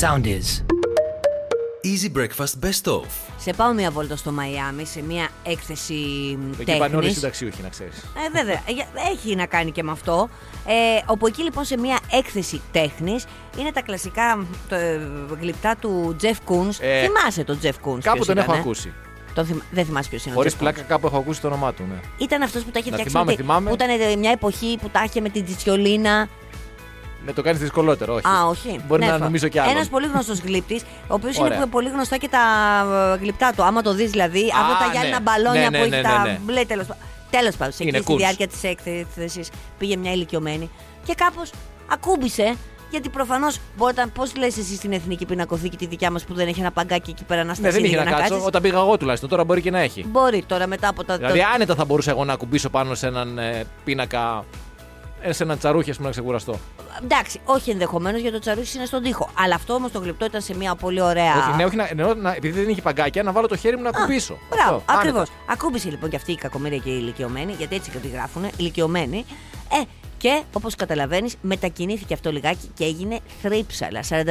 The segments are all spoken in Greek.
Sound is. Easy Breakfast Best Of. Σε πάω μια βόλτα στο Μαϊάμι σε μια έκθεση Εκεί πάνε όλοι οι τέχνης. συνταξιούχοι, να ξέρεις. Ε, βέβαια. Ε, για- Έχει να κάνει και με αυτό. Ε, όπου εκεί λοιπόν σε μια έκθεση τέχνης είναι τα κλασικά το, ε, γλυπτά του Jeff Koons. Ε, Θυμάσαι τον Jeff Koons. Κάπου ποιος τον έχω ήτανε; ακούσει. Τον θυμ- Δεν θυμάσαι ποιος είναι ο Χωρίς Jeff πλάκα, Koons. κάπου έχω ακούσει το όνομά του. Ναι. Ήταν αυτός που τα είχε Να φτιάξει. θυμάμαι, με τη- θυμάμαι. Που ήταν ε, μια εποχή που τα είχε με την τσιτσιολίνα. Ναι, το κάνεις δυσκολότερο, όχι. Α, όχι. Μπορεί να νομίζω κι άλλο. Ένας πολύ γνωστός γλύπτη, ο οποίος είναι Ωραία. που- πολύ γνωστά και τα ε, γλυπτά του. Άμα το δεις δηλαδή, Α, αυτά τα ναι. γυάλινα μπαλόνια Ναι, που ναι, έχει ναι, τα ναι, ναι. μπλε τέλος πάντων. Τέλος πάντων, σε Είναι εκεί στη cool. διάρκεια της έκθεσης πήγε μια ηλικιωμένη και κάπως ακούμπησε. Γιατί προφανώς πώς λες εσύ στην εθνική πινακοθήκη τη δικιά μας που δεν έχει ένα παγκάκι εκεί πέρα να Ναι, σταθεί δεν είχε για να να κάτσω. κάτσεις; Όταν πήγα εγώ τουλάχιστον, τώρα μπορεί και να έχει. Μπορεί τώρα μετά από τα. Δηλαδή, το- άνετα θα μπορούσα εγώ να κουμπίσω πάνω σε έναν ε, πίνακα. Ε, σε έναν τσαρούχι, ας πούμε, να ξεκουραστώ. Εντάξει, όχι ενδεχομένως γιατί το τσαρούχι είναι στον τοίχο. Αλλά αυτό όμως το γλυπτό ήταν σε μια πολύ ωραία. Όχι, ναι, όχι να, εννοώ να, επειδή δεν είχε παγκάκια, να βάλω το χέρι μου να κουμπίσω. Μπράβο, Αυτό, άνετα. ακριβώς. Ακούμπησε λοιπόν και αυτή η κακομοίρια και η ηλικιωμένη, γιατί έτσι και τη γράφουν, ηλικιωμένη. Ε, και όπως καταλαβαίνεις, μετακινήθηκε αυτό λιγάκι και έγινε θρύψαλα. 42.000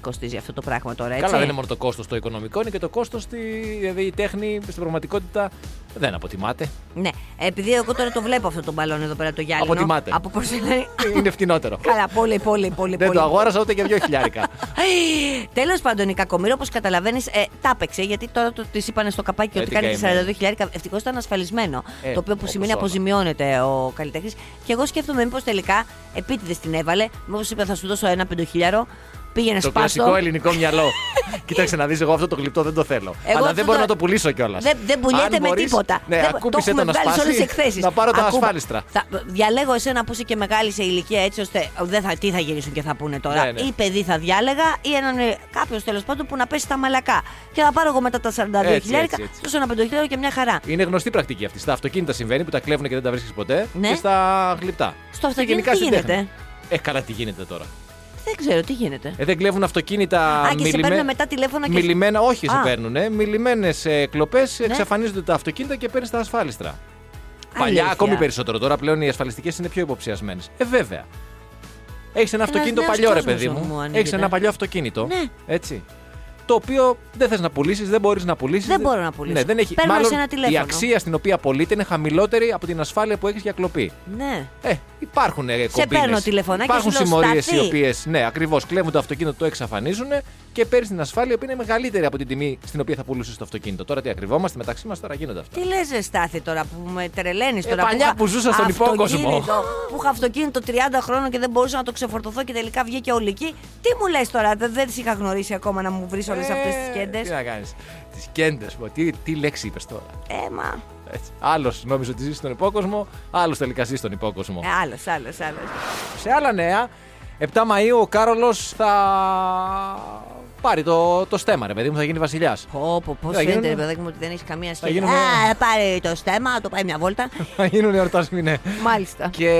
κοστίζει αυτό το πράγμα τώρα, έτσι. Καλά, δεν είναι μόνο το κόστος το οικονομικό, είναι και το κόστος. Δηλαδή, η τέχνη στην πραγματικότητα δεν αποτιμάται. Ναι, επειδή εγώ τώρα το βλέπω αυτό το μπαλόν εδώ πέρα το γυάλινο. Αποτιμάται. Από πορσελάνη. είναι φτηνότερο. Καλά, πολύ, πολύ, πολύ. δεν πολύ. το αγόρασα ούτε για δύο χιλιάρικα. Τέλος πάντων, η κακομοίρα, όπως καταλαβαίνεις, ε, τα έπαιξε γιατί τώρα το, της είπανε στο καπάκι ότι κάνει Έτυχα 42.000. Ευτυχώς ήταν ασφαλισμένο. Ε, το οποίο που όπως σημαίνει όλα. αποζημιώνεται ο καλλιτέχνης. Και εγώ σκέφτομαι μήπως τελικά επίτηδες την έβαλε. Μήπως είπε θα σου δώσω ένα πεντοχίλιαρο. Πήγαινε το σπάστο. κλασικό ελληνικό μυαλό. Κοίταξε να δεις, εγώ αυτό το γλυπτό δεν το θέλω. Εγώ Αλλά αυτό δεν μπορώ το- να το πουλήσω κιόλας. Δεν, δεν πουλιέται με τίποτα. Ναι, δεν, ακούμπησε το το έχουμε να βγάλει σε όλες τις σπάσει. εκθέσεις. Να πάρω τα Ακούμπα. ασφάλιστρα. Θα, διαλέγω εσένα που είσαι και μεγάλη σε ηλικία έτσι ώστε δεν θα, τι θα γυρίσουν και θα πούνε τώρα. Ναι, ναι. Ή παιδί θα διάλεγα ή έναν κάποιος τέλος πάντων που να πέσει στα μαλακά. Και θα πάρω εγώ μετά τα 42 Έτσι, χιλιάρικα, έτσι, έτσι. δώσω ένα πεντοχιλιάριο και μια χαρά. Είναι γνωστή πρακτική αυτή. Στα αυτοκίνητα συμβαίνει που τα κλέβουν και δεν τα βρίσκεις ποτέ. Ναι. Και στα γλυπτά. Στο Και αυτοκίνητο γενικά τι στην γίνεται; τέχνη. Ε, καλά, τι γίνεται τώρα. Δεν ξέρω τι γίνεται. Ε, δεν κλέβουν αυτοκίνητα Α, και σε μιλημέ- παίρνουν μετά τηλέφωνα και. Μιλημένα, όχι σε Α. Ναι. παίρνουν. Μιλημένε κλοπές εξαφανίζονται τα αυτοκίνητα και παίρνεις τα ασφάλιστρα. Παλιά Αλήθεια. ακόμη περισσότερο. Τώρα πλέον οι ασφαλιστικές είναι πιο υποψιασμένες. Ε, βέβαια. Έχεις ένα Ένας αυτοκίνητο νέος παλιό, ρε κόσμος παιδί μου μου. ανοίγεται. Έχει ένα παλιό αυτοκίνητο. Ναι. Έτσι. Το οποίο δεν θες να πουλήσεις, δεν μπορείς να πουλήσεις. Δεν μπορώ να πουλήσω. Ναι, δεν έχει. Παίρνω Μάλλον σε ένα τηλέφωνο. η αξία στην οποία πωλείται είναι χαμηλότερη από την ασφάλεια που έχεις για κλοπή. Ναι. Ε, υπάρχουν ε, Σε παίρνω κομπίνες. τηλεφωνάκι Υπάρχουν και σου λέω, συμμορίες οι «Σταθεί». οποίες, ναι, ακριβώς κλέβουν το αυτοκίνητο, το εξαφανίζουν και παίρνεις την ασφάλεια που είναι μεγαλύτερη από την τιμή στην οποία θα πουλούσε το αυτοκίνητο. Τώρα τι ακριβόμαστε μεταξύ μας, τώρα γίνονται αυτά. Τι λες, Στάθη τώρα που με τρελαίνεις τώρα. Ε, παλιά είχα που ζούσα στον υπόκοσμο. αυτοκίνητο, Που είχα αυτοκίνητο 30 χρόνων και δεν μπορούσα να το ξεφορτωθώ και τελικά βγήκε ολική. Τι μου λες τώρα, δεν, δεν τις είχα γνωρίσει ακόμα να μου βρεις όλες αυτές τις Τι κέντες. να κάνεις. Τις κέντες, τι, τι λέξη είπες τώρα. Έμα. Άλλος νόμιζε ότι ζεις στον υπόκοσμο, άλλος τελικά ζει στον υπόκοσμο. Άλλος, άλλος, άλλος. Σε άλλα νέα, 7 Μαΐου ο Κάρολος θα πάρει το, το στέμα, ρε παιδί μου, θα γίνει βασιλιάς. Πω, πω, πώς Θα φαίνεται, γίνουνε- ρε παιδάκι μου, ότι δεν έχεις καμία σχέση. γίνουνε- Α, πάρε το στέμα, το πάει μια βόλτα. θα γίνουν εορτασμοί, ναι. Μάλιστα. Και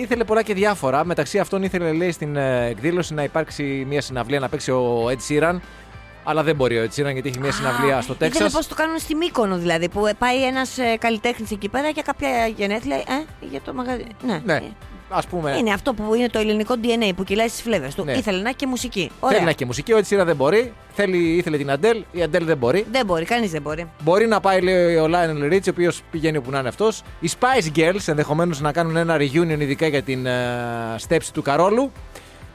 ήθελε πολλά και διάφορα. Μεταξύ αυτών ήθελε, λέει, στην ε, εκδήλωση να υπάρξει μια συναυλία να παίξει ο Ed Sheeran. Αλλά δεν μπορεί ο Ed Sheeran γιατί έχει μια συναυλία στο Ήθελε Τέξας. πώς το κάνουν στη Μύκονο δηλαδή, που πάει ένας καλλιτέχνης εκεί πέρα για κάποια γενέθλια. Ε, για το μαγαζί. Ναι. Ναι, ας πούμε. Είναι αυτό που είναι το ελληνικό DNA που κυλάει στις φλέβες του. Ναι. Ήθελε να έχει και μουσική. Ωραία. Θέλει να έχει και μουσική. Ο Ed Sheeran δεν μπορεί. Θέλει, ήθελε την Αντέλ. Η Αντέλ δεν μπορεί. Δεν μπορεί, κανείς δεν μπορεί. Μπορεί να πάει, λέει, ο Lionel Rich, ο οποίος πηγαίνει όπου να είναι αυτός. Οι Spice Girls ενδεχομένως να κάνουν ένα reunion ειδικά για την ε, στέψη του Καρόλου.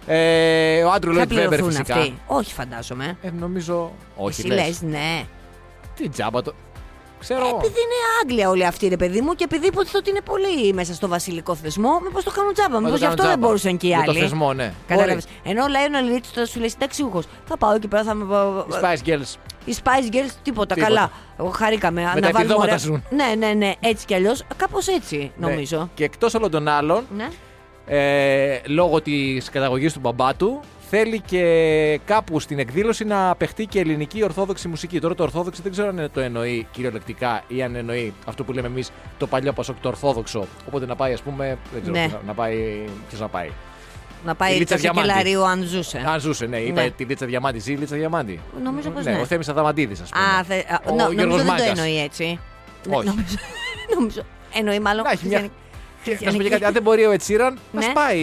Ε, ο Άντρου Θα Λόιτ Βέμπερ πληρωθούν φυσικά. αυτοί. Όχι, φαντάζομαι. Ε, νομίζω. Όχι, Εσύ λες. λες, ναι. Τι τζάμπα το. Ξέρω. Ε, επειδή είναι Άγγλια όλοι αυτοί, ρε παιδί μου, και επειδή υποτίθεται ότι είναι πολύ μέσα στο βασιλικό θεσμό, μήπως το κάνουν τζάμπα. Μα Μήπως το γι' αυτό κάνουν δεν τζάμπα. μπορούσαν και οι Για άλλοι. το θεσμό, ναι. Κατάλαβες. Ενώ ο Lionel Rich τώρα σου λέει συνταξιούχο. Θα πάω εκεί πέρα, θα με. Οι Spice Girls. Οι Spice Girls, τίποτα. Τίποτα. Καλά. Εγώ Χαρήκαμε. τα να βάλουμε επιδόματα ωραία- ζουν. Ναι, ναι, ναι. Έτσι κι αλλιώς. Κάπως έτσι νομίζω. Ναι. Και εκτός όλων των άλλων, Ναι. Ε, λόγω της καταγωγής του μπαμπά του, θέλει και κάπου στην εκδήλωση να παιχτεί και ελληνική ορθόδοξη μουσική. Τώρα το ορθόδοξη δεν ξέρω αν το εννοεί κυριολεκτικά ή αν εννοεί αυτό που λέμε εμείς το παλιό Πασόκ, το ορθόδοξο. Οπότε να πάει, ας πούμε. Δεν ξέρω Ναι. ποιος να, να πάει. Ποιος να πάει. Να πάει Η Λίτσα το Διαμάντη. Σακελαρίου αν ζούσε. Αν ζούσε, ναι, είπα Ναι. τη Λίτσα Διαμάντη. Ζει η Λίτσα Διαμάντη. Νομίζω πως ναι. ναι. Ο Θέμης Αδαμαντίδης, ας πούμε. Α, θε... α, Ο νο- Γιώργος νομίζω δεν το Μάγκας. εννοεί έτσι. Ναι, Όχι. νομίζω, νομίζω. Εννοεί μάλλον. Να έχει μια. Χριστιανική- Να σου πω και κάτι, αν δεν μπορεί ο Ετσίραν, Ναι. να πάει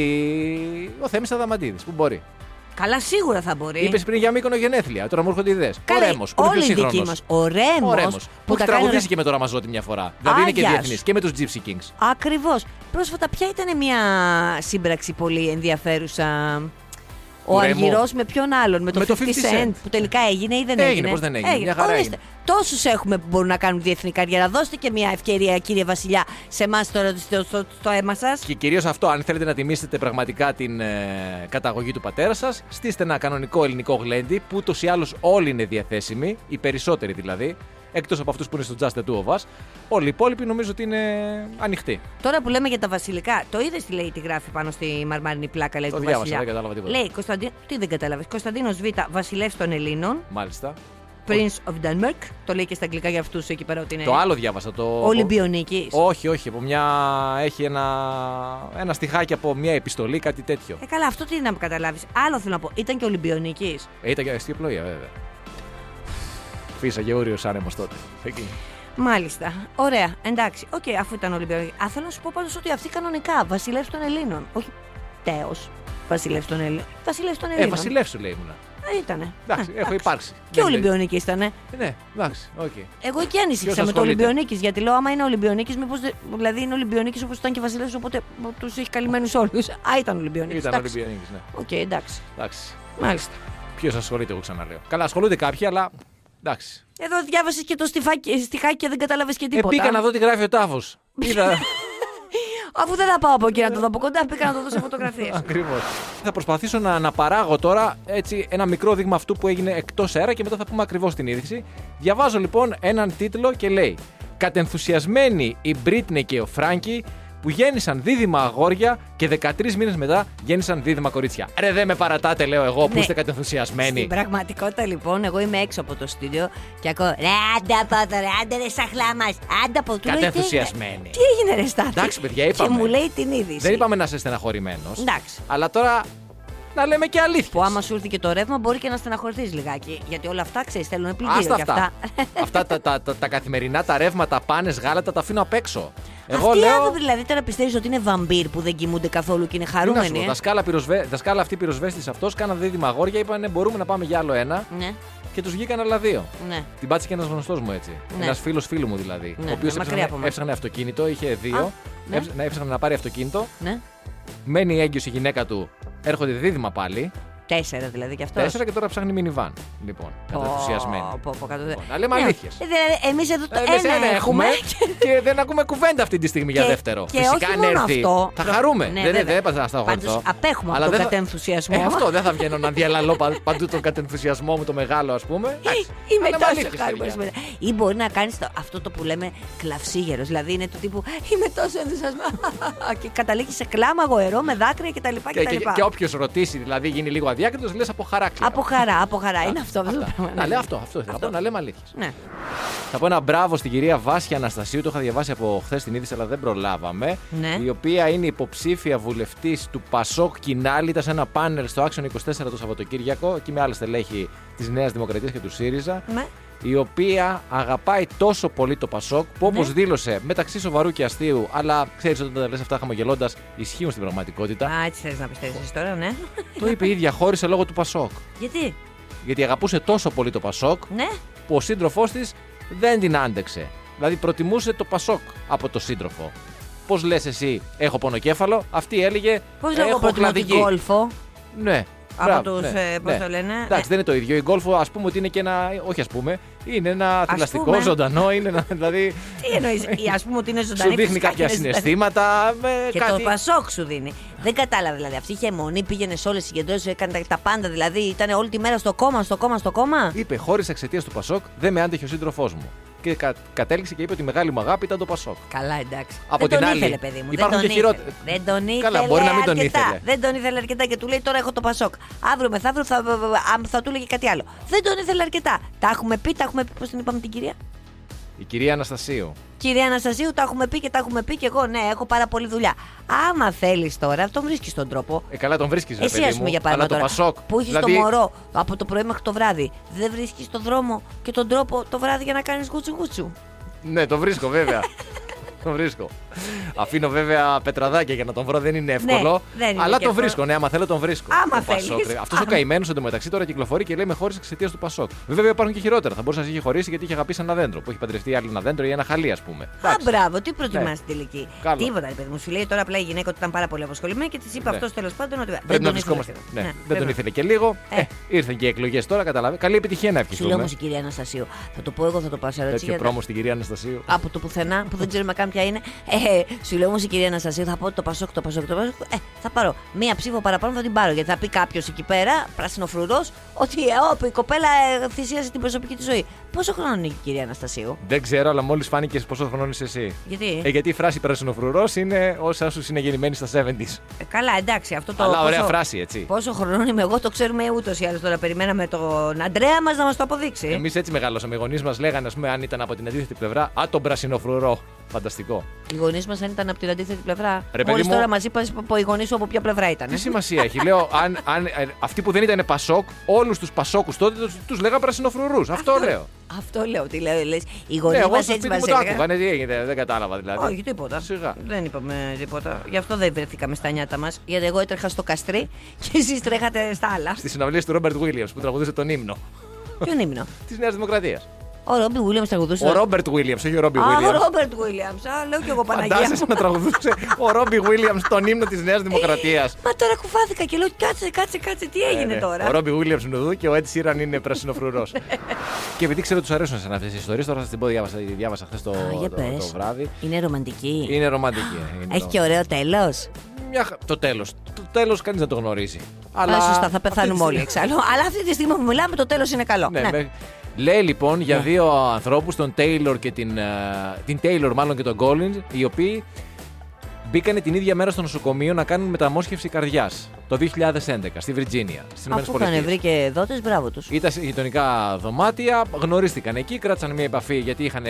ο Θέμης Αδαμαντίδης που μπορεί. Καλά, σίγουρα θα μπορεί. Είπες πριν για Μύκονο γενέθλια. Τώρα μου έρχονται ιδέες. Ο Καλά, Ρέμος. Που είναι πιο όλοι οι δικοί σύγχρονος. μας. Ο Ρέμος. Ο Ρέμος, Που έχει τραγουδίσει και με το Ραμαζότη μια φορά. Δηλαδή είναι και Άγιας. διεθνής και με τους Gypsy Kings. Ακριβώς. Πρόσφατα, ποια ήταν μια σύμπραξη πολύ ενδιαφέρουσα; Ο Του Ρέμο. Αργυρός με ποιον άλλον, με το Με το 50 50 Cent, Cent. που τελικά έγινε ή δεν Έγινε, έγινε; πώς δεν έγινε, μια χαρά έγινε. Τόσους έχουμε που μπορούν να κάνουν διεθνή καριέρα. Δώστε και μια ευκαιρία, κύριε Βασιλιά, σε εμάς τώρα στο, στο, στο αίμα σας. Και κυρίως αυτό, αν θέλετε να τιμήσετε πραγματικά την ε, καταγωγή του πατέρα σας, στήστε ένα κανονικό ελληνικό γλέντι που ούτως ή άλλως όλοι είναι διαθέσιμοι, οι περισσότεροι δηλαδή, εκτός από αυτούς που είναι στο Just the Two of Us. Όλοι οι υπόλοιποι νομίζω ότι είναι ανοιχτοί. Τώρα που λέμε για τα βασιλικά, το είδες τι λέει, τι γράφει πάνω στη μαρμάρινη πλάκα, λέει Το του διάβασα, Βασιλιά; δεν κατάλαβα τίποτα. Λέει, Κωνσταντίνο, τι δεν κατάλαβες. Κωνσταντίνος Β, βασιλεύς των Ελλήνων, Μάλιστα. Prince of Denmark. Το λέει και στα αγγλικά για αυτούς εκεί πέρα ότι είναι. Το άλλο διάβασα. Το... Ολυμπιονίκης. Όχι, όχι. Από μια... Έχει ένα... ένα στιχάκι από μια επιστολή, κάτι τέτοιο. Ε, καλά, αυτό τι είναι να καταλάβεις. Άλλο θέλω να πω. Ήταν και Ολυμπιονίκης. Ε, ήταν και αστεία πλοία, βέβαια. Φύσαγε ούριος άνεμος τότε. Εκεί. Μάλιστα. Ωραία. Εντάξει. Οκ, αφού ήταν Ολυμπιονίκη. Α, θέλω να σου πω πάντως ότι αυτή κανονικά βασιλεύς των Ελλήνων. Όχι τέως. Βασιλεύς των Ελλήνων. Βασιλεύς των Ε, Ελλήνων. βασιλεύσου λέει ήμουνα. Ε, ήτανε. Εντάξει, Α, έχω υπάρξει. Και Δεν λέει. Ολυμπιονίκη ήτανε. Ε, Ναι, εντάξει, οκ. Εγώ εκεί ανησύχησα Ποιος με το ασχολείται; Ολυμπιονίκης. Γιατί λέω, άμα είναι Ολυμπιονίκης, μήπως. Δηλαδή είναι Ολυμπιονίκης όπως ήταν και βασιλεύς, οπότε τους έχει καλυμμένους όλους. Α, ήταν Ολυμπιονίκης. Ήταν Ολυμπιονίκης, ναι. Οκ, εντάξει. Εντάξει. Μάλιστα. Ποιος ασχολείται, εγώ ξαναλέω. Καλά, ασχολούνται κάποιοι, αλλά εντάξει. Εδώ διάβασες και το στιφάκι, στιχάκι και δεν κατάλαβε και Ε, τίποτα. πήγα να δω τι γράφει ο τάφος. Είδα. Αφού δεν θα πάω από εκεί να το δω από κοντά, πήγα να το δω σε φωτογραφίες. Ακριβώς. Θα προσπαθήσω να, να παράγω τώρα έτσι ένα μικρό δείγμα αυτού που έγινε εκτός αέρα και μετά θα πούμε ακριβώς την είδηση. Διαβάζω λοιπόν έναν τίτλο και λέει Κατενθουσιασμένοι η Μπρίτνε και ο Φράγκη που γέννησαν δίδυμα αγόρια και 13 μήνες μετά γέννησαν δίδυμα κορίτσια. Ρε, δεν με παρατάτε, λέω εγώ, που Ναι. είστε κατενθουσιασμένοι. Στην πραγματικότητα λοιπόν, εγώ είμαι έξω από το στούντιο και ακούω Ρε άντε από εδώ, ρε άντε ρε σαχλά μας, άντε από του λέω, «Τι Κατενθουσιασμένοι. έγινε- Τι έγινε ρε Στάθη; Εντάξει, παιδιά, Και είπαμε. μου λέει την είδηση. Δεν είπαμε να είσαι στεναχωρημένος. Εντάξει. Αλλά τώρα να λέμε και αλήθεια. Που άμα σου έρθει και το ρεύμα μπορεί και να στεναχωρηθείς λιγάκι. Γιατί όλα αυτά ξέρεις, θέλουν πλυντήριο Άστα και αυτά. αυτά. αυτά τα, τα, τα, τα καθημερινά, τα ρεύματα, πάνες, γάλατα, τα αφήνω απ' έξω. Εγώ Αυτοί οι λέω. άνθρωποι δηλαδή τώρα πιστεύεις ότι είναι βαμπύρ που δεν κοιμούνται καθόλου και είναι Τι να σου χαρούμενοι. πω, ε; δασκάλα, πυροσβέ... δασκάλα αυτή πυροσβέστης αυτός, κάναν δίδυμα αγόρια, είπαν μπορούμε να πάμε για άλλο ένα Ναι, και τους βγήκαν άλλα δύο. ναι. Την πάτησε και ένας γνωστός μου έτσι. Ναι. Ένας φίλος φίλου μου δηλαδή. Ναι, ο οποίος ναι, μακριά από έψαχνε, μας. έψαχνε αυτοκίνητο, είχε δύο. Α, ναι. Έψ- ναι, έψαχνε να πάρει αυτοκίνητο. ναι. Μένει έγκυος η γυναίκα του, έρχονται δίδυμα πάλι. Τέσσερα δηλαδή κι αυτός. Τέσσερα και τώρα ψάχνει minivan. Λοιπόν, καταθουσιασμένη. Πω, πω, κάτω. Λοιπόν, να λέμε Ναι. αλήθειες. Ε, δηλαδή, εμείς εδώ το Εμείς ένα ένα έχουμε. και δεν ακούμε κουβέντα αυτή τη στιγμή για Και- δεύτερο. και Φυσικά όχι αν μόνο έρθει, αυτό. θα Προ- χαρούμε. Ναι, δεν δεν βέβαια. έπαθα να σταγχωρηθώ. Πάντως, απέχουμε από Αλλά τον δεν θα- κατενθουσιασμό. Ε, αυτό δεν θα βγαίνω να διαλαλώ πα- παντού τον κατενθουσιασμό μου το μεγάλο, ας πούμε. Εντάξει. Είμαι Αλλά με τόσο αλήθειες, χαρούμενο. παιδιά. Ή μπορεί να κάνεις αυτό το που λέμε κλαυσίγερος. Δηλαδή είναι του τύπου Είμαι τόσο ενθουσιασμένο. και καταλήγεις σε κλάμα, γοερό, με δάκρυα κτλ. Και, και, και όποιος ρωτήσει, δηλαδή γίνει λίγο αδιάκριτος, λες από χαρά κλαίω. Από χαρά, από χαρά. Είναι αυτό. αυτό το Αυτά. πράγμα. Να λέω αυτό, αυτό ήθελα να πω, να λέμε αλήθεια. Ναι. Θα πω ένα μπράβο στην κυρία Βάσια Αναστασίου, το είχα διαβάσει από χθες την είδηση, αλλά δεν προλάβαμε. Ναι. Η οποία είναι υποψήφια βουλευτής του Πασόκ Κινάλη. Ήταν σε ένα πάνελ στο Action 24 το Σαββατοκύριακο, εκεί με άλλε στελέχη της Νέας Δημοκρατίας και του ΣΥΡΙΖΑ. Ναι. Η οποία αγαπάει τόσο πολύ το Πασόκ που όπως Ναι. δήλωσε μεταξύ σοβαρού και αστείου, αλλά ξέρεις όταν τα λες αυτά χαμογελώντας, ισχύουν στην πραγματικότητα. Α, έτσι θέλει να πιστεύεις τώρα, ναι. το είπε η ίδια, χώρισε λόγω του Πασόκ. Γιατί, Γιατί αγαπούσε τόσο πολύ το Πασόκ ναι. που ο σύντροφός της δεν την άντεξε. Δηλαδή προτιμούσε το Πασόκ από το σύντροφο. Πώς λες εσύ, έχω πονοκέφαλο, αυτή έλεγε. Πώς λέγω έχω προτιμώ την κλαδική. κόλφο. Ναι. Από Μπράβο, τους, ναι, ε, πώς ναι. το λένε, Εντάξει, ναι. δεν είναι το ίδιο. Η γκολφο, ας πούμε ότι είναι και ένα. Όχι, ας πούμε. Είναι ένα θηλαστικό, πούμε. ζωντανό. Είναι ένα, δηλαδή. Τι εννοείς, ας πούμε ότι είναι ζωντανή. σου δείχνει φυσικά κάποια και είναι ζωντανή. συναισθήματα. Με Και κάτι... το Πασόκ σου δίνει. Δεν κατάλαβε δηλαδή. Αυτή είχε αιμονή, πήγαινε σε όλες τις συγκεντρώσεις, έκανε τα, τα πάντα. Δηλαδή ήταν όλη τη μέρα στο κόμμα, στο κόμμα, στο κόμμα; Είπε, χώρισε εξαιτίας του Πασόκ, δεν με άντεχε ο σύντροφός μου. Και κα, κατέληξε και είπε ότι η μεγάλη μου αγάπη ήταν το Πασόκ. Καλά, εντάξει. Από δεν την τον άλλη, ήθελε, παιδί μου. υπάρχουν δεν και τον χειρότε- ήθελε. Δεν τον ήθελε. Καλά, μπορεί να μην τον αρκετά. ήθελε. Δεν τον ήθελε αρκετά και του λέει τώρα έχω το Πασόκ. Αύριο μεθαύριο θα, θα, θα του έλεγε κάτι άλλο. Δεν τον ήθελε αρκετά. Τα έχουμε πει, τα έχουμε πει. Πώς την είπαμε την κυρία; Η κυρία Αναστασίου. Κυρία Αναστασίου, τα έχουμε πει και τα έχουμε πει και εγώ. Ναι, έχω πάρα πολλή δουλειά. Άμα θέλεις τώρα, τον βρίσκεις τον τρόπο. Ε, καλά, τον βρίσκεις, ρε Εσύ, παιδί ας πούμε, μου, για αλλά παράδειγμα, το τώρα, Πασόκ. που έχεις δηλαδή, το μωρό από το πρωί μέχρι το βράδυ, δεν βρίσκεις τον δρόμο και τον τρόπο το βράδυ για να κάνεις γούτσου γούτσου. Ναι, το βρίσκω, βέβαια. το βρίσκω. Αφήνω βέβαια πετραδάκια για να τον βρω, δεν είναι εύκολο. Ναι, δεν είναι αλλά και τον εύκολο. βρίσκω, ναι, άμα θέλω τον βρίσκω. Άμα θέλεις. Αυτός ο Άμα. καημένος εντωμεταξύ τώρα κυκλοφορεί και λέει με χώρισε εξαιτίας του Πασόκ. Βέβαια υπάρχουν και χειρότερα. Θα μπορούσε να σε είχε χωρίσει γιατί είχε αγαπήσει ένα δέντρο. Που έχει παντρευτεί άλλη ένα δέντρο ή ένα χαλί, ας πούμε. Α, Εντάξει. μπράβο, τι προτιμάς Ναι. στην τελική. Καλό. Τίποτα, ρε παιδί μου. Σου λέει τώρα απλά η γυναίκα ότι ήταν πάρα πολύ αποσχολημένη και της είπε Ναι. αυτός τέλος πάντων ότι. Πρέπει δεν να τον βρισκόμαστε. ήθελε. Ναι, Ναι, δεν βέβαια. τον ήθελε και λίγο. Ε. Ε, ήρθαν και οι εκλογές τώρα, καταλάβει. Καλή επιτυχία να Σου λέω ευχηθούμε. όμως η κυρία Αναστασίου. Θα το πω εγώ, θα το πάω σε ερώτηση. Τέτοιο γιατί- πρόμο στην κυρία Αναστασίου. Από το πουθενά που δεν ξέρουμε καν ποια είναι. Ε, σου λέω όμως η κυρία Αναστασίου, θα πω ότι το Πασόκ, το Πασόκ, το Πασόκ. Ε, θα πάρω μία ψήφο παραπάνω, θα την πάρω. Γιατί θα πει κάποιος εκεί πέρα, πράσινο φρουρός, ότι ε, όπ, η κοπέλα ε, θυσίασε την προσωπική της ζωή. Πόσο χρόνο είναι η κυρία Αναστασίου, Δεν ξέρω, αλλά μόλις φάνηκες πόσο χρόνο είσαι εσύ. Γιατί; Ε, γιατί η φράση πρασινοφρουρό είναι όσα σου είναι γεννημένη στα 70s. Ε, καλά, εντάξει, αυτό το. Αλλά ωραία πόσο- φράση, έτσι. Πόσο χρονών είμαι εγώ, το ξέρουμε ούτως ή άλλως. Τώρα περιμέναμε τον Αντρέα μας να μας το αποδείξει. Εμείς έτσι μεγαλώσαμε. Οι γονείς μας λέγανε, ας πούμε, αν ήταν από την αντίθετη πλευρά, Α, τον πρασινοφρουρό. Φανταστικό. Οι γονείς μας αν ήταν από την αντίθετη πλευρά. Ρε, παιδί Μόλις μου- τώρα μα είπα από οι γονείς σου από ποια πλευρά ήταν. Τι σημασία έχει. Λέω, αν, αν, ε, αυτοί που δεν ήταν Πασόκ, όλους τους Πασόκους τότε του λέγα πρασινοφρουρούς. Αυτό λέω. Αυτό λέω, τι λέω, λες. Οι Ναι, γονείς μας εγώ στο έτσι σπίτι μας μου το έλεγαν. άκουγα. Ναι, τι έγινε, δεν κατάλαβα δηλαδή. Όχι, τίποτα. Σιγά. Δεν είπαμε τίποτα. Γι' αυτό δεν βρεθήκαμε στα νιάτα μας. Γιατί εγώ έτρεχα στο καστρί και εσείς τρέχατε στα άλλα. Στις συναυλίες του Ρόμπερτ Βίλιαμ που τραγουδούσε τον ύμνο Ποιον ύμνο; της Νέας Δημοκρατίας. Ο Ρόμπι Βίλιαμς τραγουδούσε. Ο Ρόμπερτ Βίλιαμς, όχι ο Ρόμπι Α, ο Βίλιαμς. Ρόμπερτ Βίλιαμς. Α, λέω κι εγώ Παναγία. Φαντάζεσαι να τραγουδούσε ο Ρόμπι Βίλιαμς τον ύμνο της Νέας Δημοκρατίας. Μα τώρα κουφάθηκα και λέω κάτσε, κάτσε, κάτσε, τι έγινε τώρα; Ε, Ο Ρόμπι Βίλιαμς νουδού και ο Ed Sheeran είναι πρασινοφρουρός. και επειδή ξέρω ότι τους αρέσουν σε αυτές τις ιστορίες, τώρα θα την πω, διάβασα, διάβασα χθες το, Α, για το, το πες. βράδυ. Είναι ρομαντική. Είναι ρομαντική. ε, είναι Έχει το- και ωραίο τέλος. Μια... χα- Το τέλος. Το τέλος κανείς δεν το γνωρίζει. Αλλά σωστά, θα αυτή τη πεθάνουμε στιγμή- όλοι εξάλλου. Αλλά αυτή τη στιγμή που μιλάμε, το τέλος είναι καλό. Ναι, Ναι. με- Λέει λοιπόν για Ναι. δύο ανθρώπους, τον Taylor και την. ε, την Taylor μάλλον και τον Collins, οι οποίοι μπήκαν την ίδια μέρα στο νοσοκομείο να κάνουν μεταμόσχευση καρδιάς το 2011 στη Βιρτζίνια, στις Αφού είχαν βρει και δότες, μπράβο τους. Ήταν σε γειτονικά δωμάτια, γνωρίστηκαν εκεί, κράτησαν μια επαφή γιατί είχαν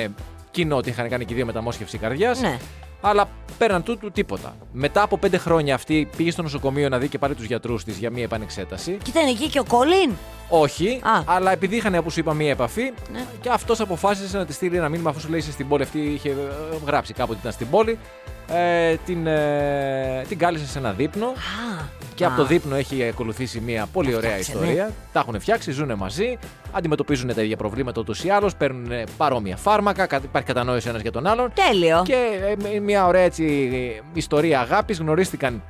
κοινό ότι είχαν κάνει και οι δύο μεταμόσχευση καρδιάς. Ναι. Αλλά πέραν τούτου τίποτα. Μετά από πέντε χρόνια αυτή πήγε στο νοσοκομείο να δει και πάλι τους γιατρούς της για μια επανεξέταση. Και ήταν εκεί και ο Κόλιν. Όχι, Α. αλλά επειδή είχαν, όπως είπα, μία επαφή, Ναι. και αυτός αποφάσισε να τη στείλει ένα μήνυμα αφού σου λέει είσαι στην πόλη. Αυτή είχε ε, γράψει κάπου ότι ήταν στην πόλη. Ε, την, ε, την κάλεσε σε ένα δείπνο Α, και α. από το δείπνο έχει ακολουθήσει μια πολύ ωραία φτιάξε, ιστορία. Τα έχουν φτιάξει, ζουν μαζί, αντιμετωπίζουν τα ίδια προβλήματα ούτως ή άλλως, παίρνουν ε, παρόμοια φάρμακα, κα- υπάρχει κατανόηση ένας για τον άλλον. Τέλειο. Και ε, με μια ωραία έτσι ε, ιστορία αγάπης γνωρίστηκαν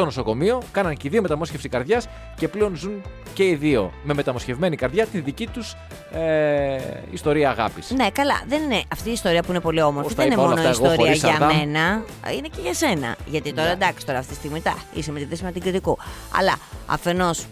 στο νοσοκομείο, κάναν και οι δύο μεταμόσχευση καρδιάς και πλέον ζουν και οι δύο με μεταμοσχευμένη καρδιά τη δική τους ε, ιστορία αγάπης. Ναι, καλά. Δεν είναι αυτή η ιστορία που είναι πολύ όμορφη. Πώς τα Δεν είναι είπα όλα μόνο αυτά εγώ, ιστορία χωρίς για Σαρδάμ. μένα. Είναι και για σένα. Γιατί τώρα Ναι. εντάξει, τώρα αυτή τη στιγμή τα, είσαι με τη θέση με την κριτικού. Αλλά αφενός.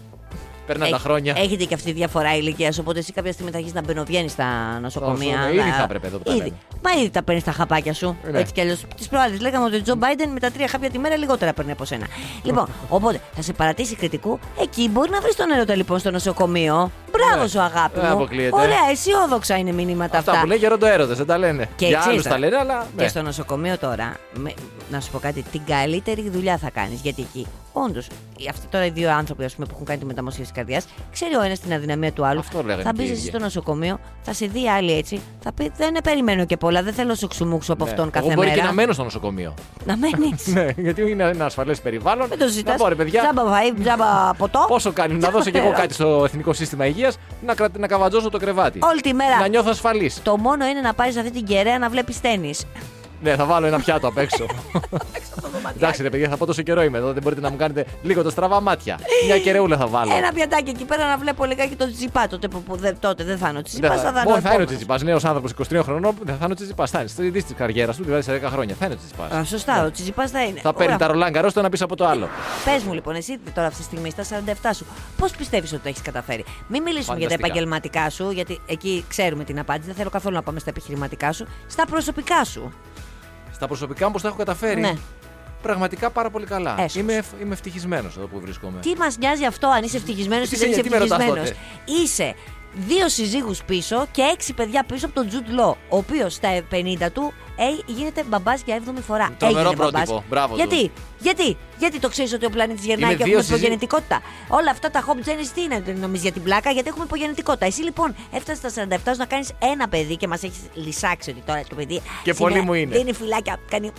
Παίρναν τα χρόνια. Έχετε και αυτή τη διαφορά ηλικίας. Οπότε εσύ κάποια στιγμή θα αρχίσεις να μπαινοβγαίνεις στα νοσοκομεία. Όσο, ήδη αλλά- θα έπρεπε εδώ που τα Ήδη. λέμε. Μα ήδη τα παίρνεις τα χαπάκια σου. Ναι. Έτσι κι αλλιώς. Τις προάλλες λέγαμε ότι ο Τζο Μπάιντεν με τα τρία χάπια τη μέρα λιγότερα παίρνει από σένα. λοιπόν, οπότε θα σε παρατήσει κριτικού. Εκεί μπορεί να βρεις τον έρωτα λοιπόν στο νοσοκομείο. Μπράβο Ναι. σου, αγάπη Δεν μου. αποκλείεται. Ωραία, αισιόδοξα είναι μηνύματα Αυτά αυτά. που λέει γεροντοέρωτε, δεν τα λένε. Και για ξέρεις άλλους τώρα, τα λένε, αλλά. Και ναι. στο νοσοκομείο τώρα, με- να σου πω κάτι, την καλύτερη δουλειά θα κάνεις. Γιατί εκεί, όντως, αυτοί τώρα οι δύο άνθρωποι ας πούμε, που έχουν κάνει τη μεταμόσχευση καρδιάς, ξέρει ο ένας την αδυναμία του άλλου. Αυτό λέγανε θα και μπεις οι εσύ ίδιοι. στο νοσοκομείο, θα σε δει άλλη έτσι, θα πει Δεν περιμένω και πολλά, δεν θέλω σοξουμούξου από Ναι. αυτόν κάθε Εγώ μπορεί μέρα. και να μένω στο νοσοκομείο. Να μένεις. ναι, γιατί είναι ένα ασφαλές περιβάλλον. Δεν το συζητά. Να πω, ρε παιδιά, Τζάμπα φαΐ, τζάμπα ποτό. πόσο κάνει να δώσω και εγώ κάτι στο Εθνικό Σύστημα Υγείας να, κρα... να καβατζώσω το κρεβάτι. Όλη τη μέρα. Να νιώθω ασφαλής. Το μόνο είναι να πάρεις αυτή την κεραία να βλέπεις τέννη. Ναι, θα βάλω ένα πιάτο απ' έξω. Εντάξει, ρε παιδιά, θα πω τόσο καιρό είμαι εδώ. Δεν μπορείτε να μου κάνετε λίγο το στραβά μάτια. Μια κεραιούλα θα βάλω. Ένα πιατάκι εκεί πέρα να βλέπω λιγάκι το τσιπά. Τότε που, που δεν- τότε δεν θα είναι ο Δεν τσιπά, θα, θα είναι ο Μπορεί, θα είναι ο επόμενος. Τσιτσιπά. Νέος άνθρωπος 23 χρονών, δεν θα είναι ο Τσιτσιπά. Θα είναι στη είδηση της καριέρας του, δηλαδή σε 10 χρόνια. Θα είναι ο Τσιτσιπά. Α, σωστά, ο τσιπά θα είναι. Θα παίρνει τα ρολάν καρό το ένα πίσω από το άλλο. Πες μου λοιπόν, εσύ τώρα αυτή τη στιγμή στα 47 σου, πώς πιστεύεις ότι το έχεις καταφέρει; Μην μιλήσουμε για τα Φανταστικά. επαγγελματικά σου, γιατί εκεί ξέρουμε την απάντηση. Δεν θέλω καθόλου να πάμε στα επιχειρηματικά σου. Στα προσωπικά σου. Στα προσωπικά μου πώ τα έχω καταφέρει. Ναι. Πραγματικά πάρα πολύ καλά. Έσχος. Είμαι, ευ- είμαι ευτυχισμένος εδώ που βρίσκομαι. Τι μας νοιάζει αυτό, αν είσαι ευτυχισμένος ή Τι δεν σε- είσαι τι με ρωτάς ευτυχισμένος; τότε; Είσαι δύο συζύγους πίσω και έξι παιδιά πίσω από τον Τζουτ Λό, ο οποίος στα 50 του ε, γίνεται μπαμπάς για 7η φορά. Τρομερό Έγινε μπαμπάς. πρότυπο. Μπράβο του. Γιατί, γιατί, γιατί το ξέρεις ότι ο πλανήτης γερνάει Είμαι και δύο έχουμε συζύ- υπογεννητικότητα. Όλα αυτά τα home genes τι είναι, νομίζεις για την πλάκα, γιατί έχουμε υπογεννητικότητα. Εσύ λοιπόν έφτασες στα 47 σου να κάνεις ένα παιδί και μας έχεις λυσάξει ότι τώρα το παιδί. Και σήμερα πολύ μου είναι. Δίνει φυλάκια, κάνει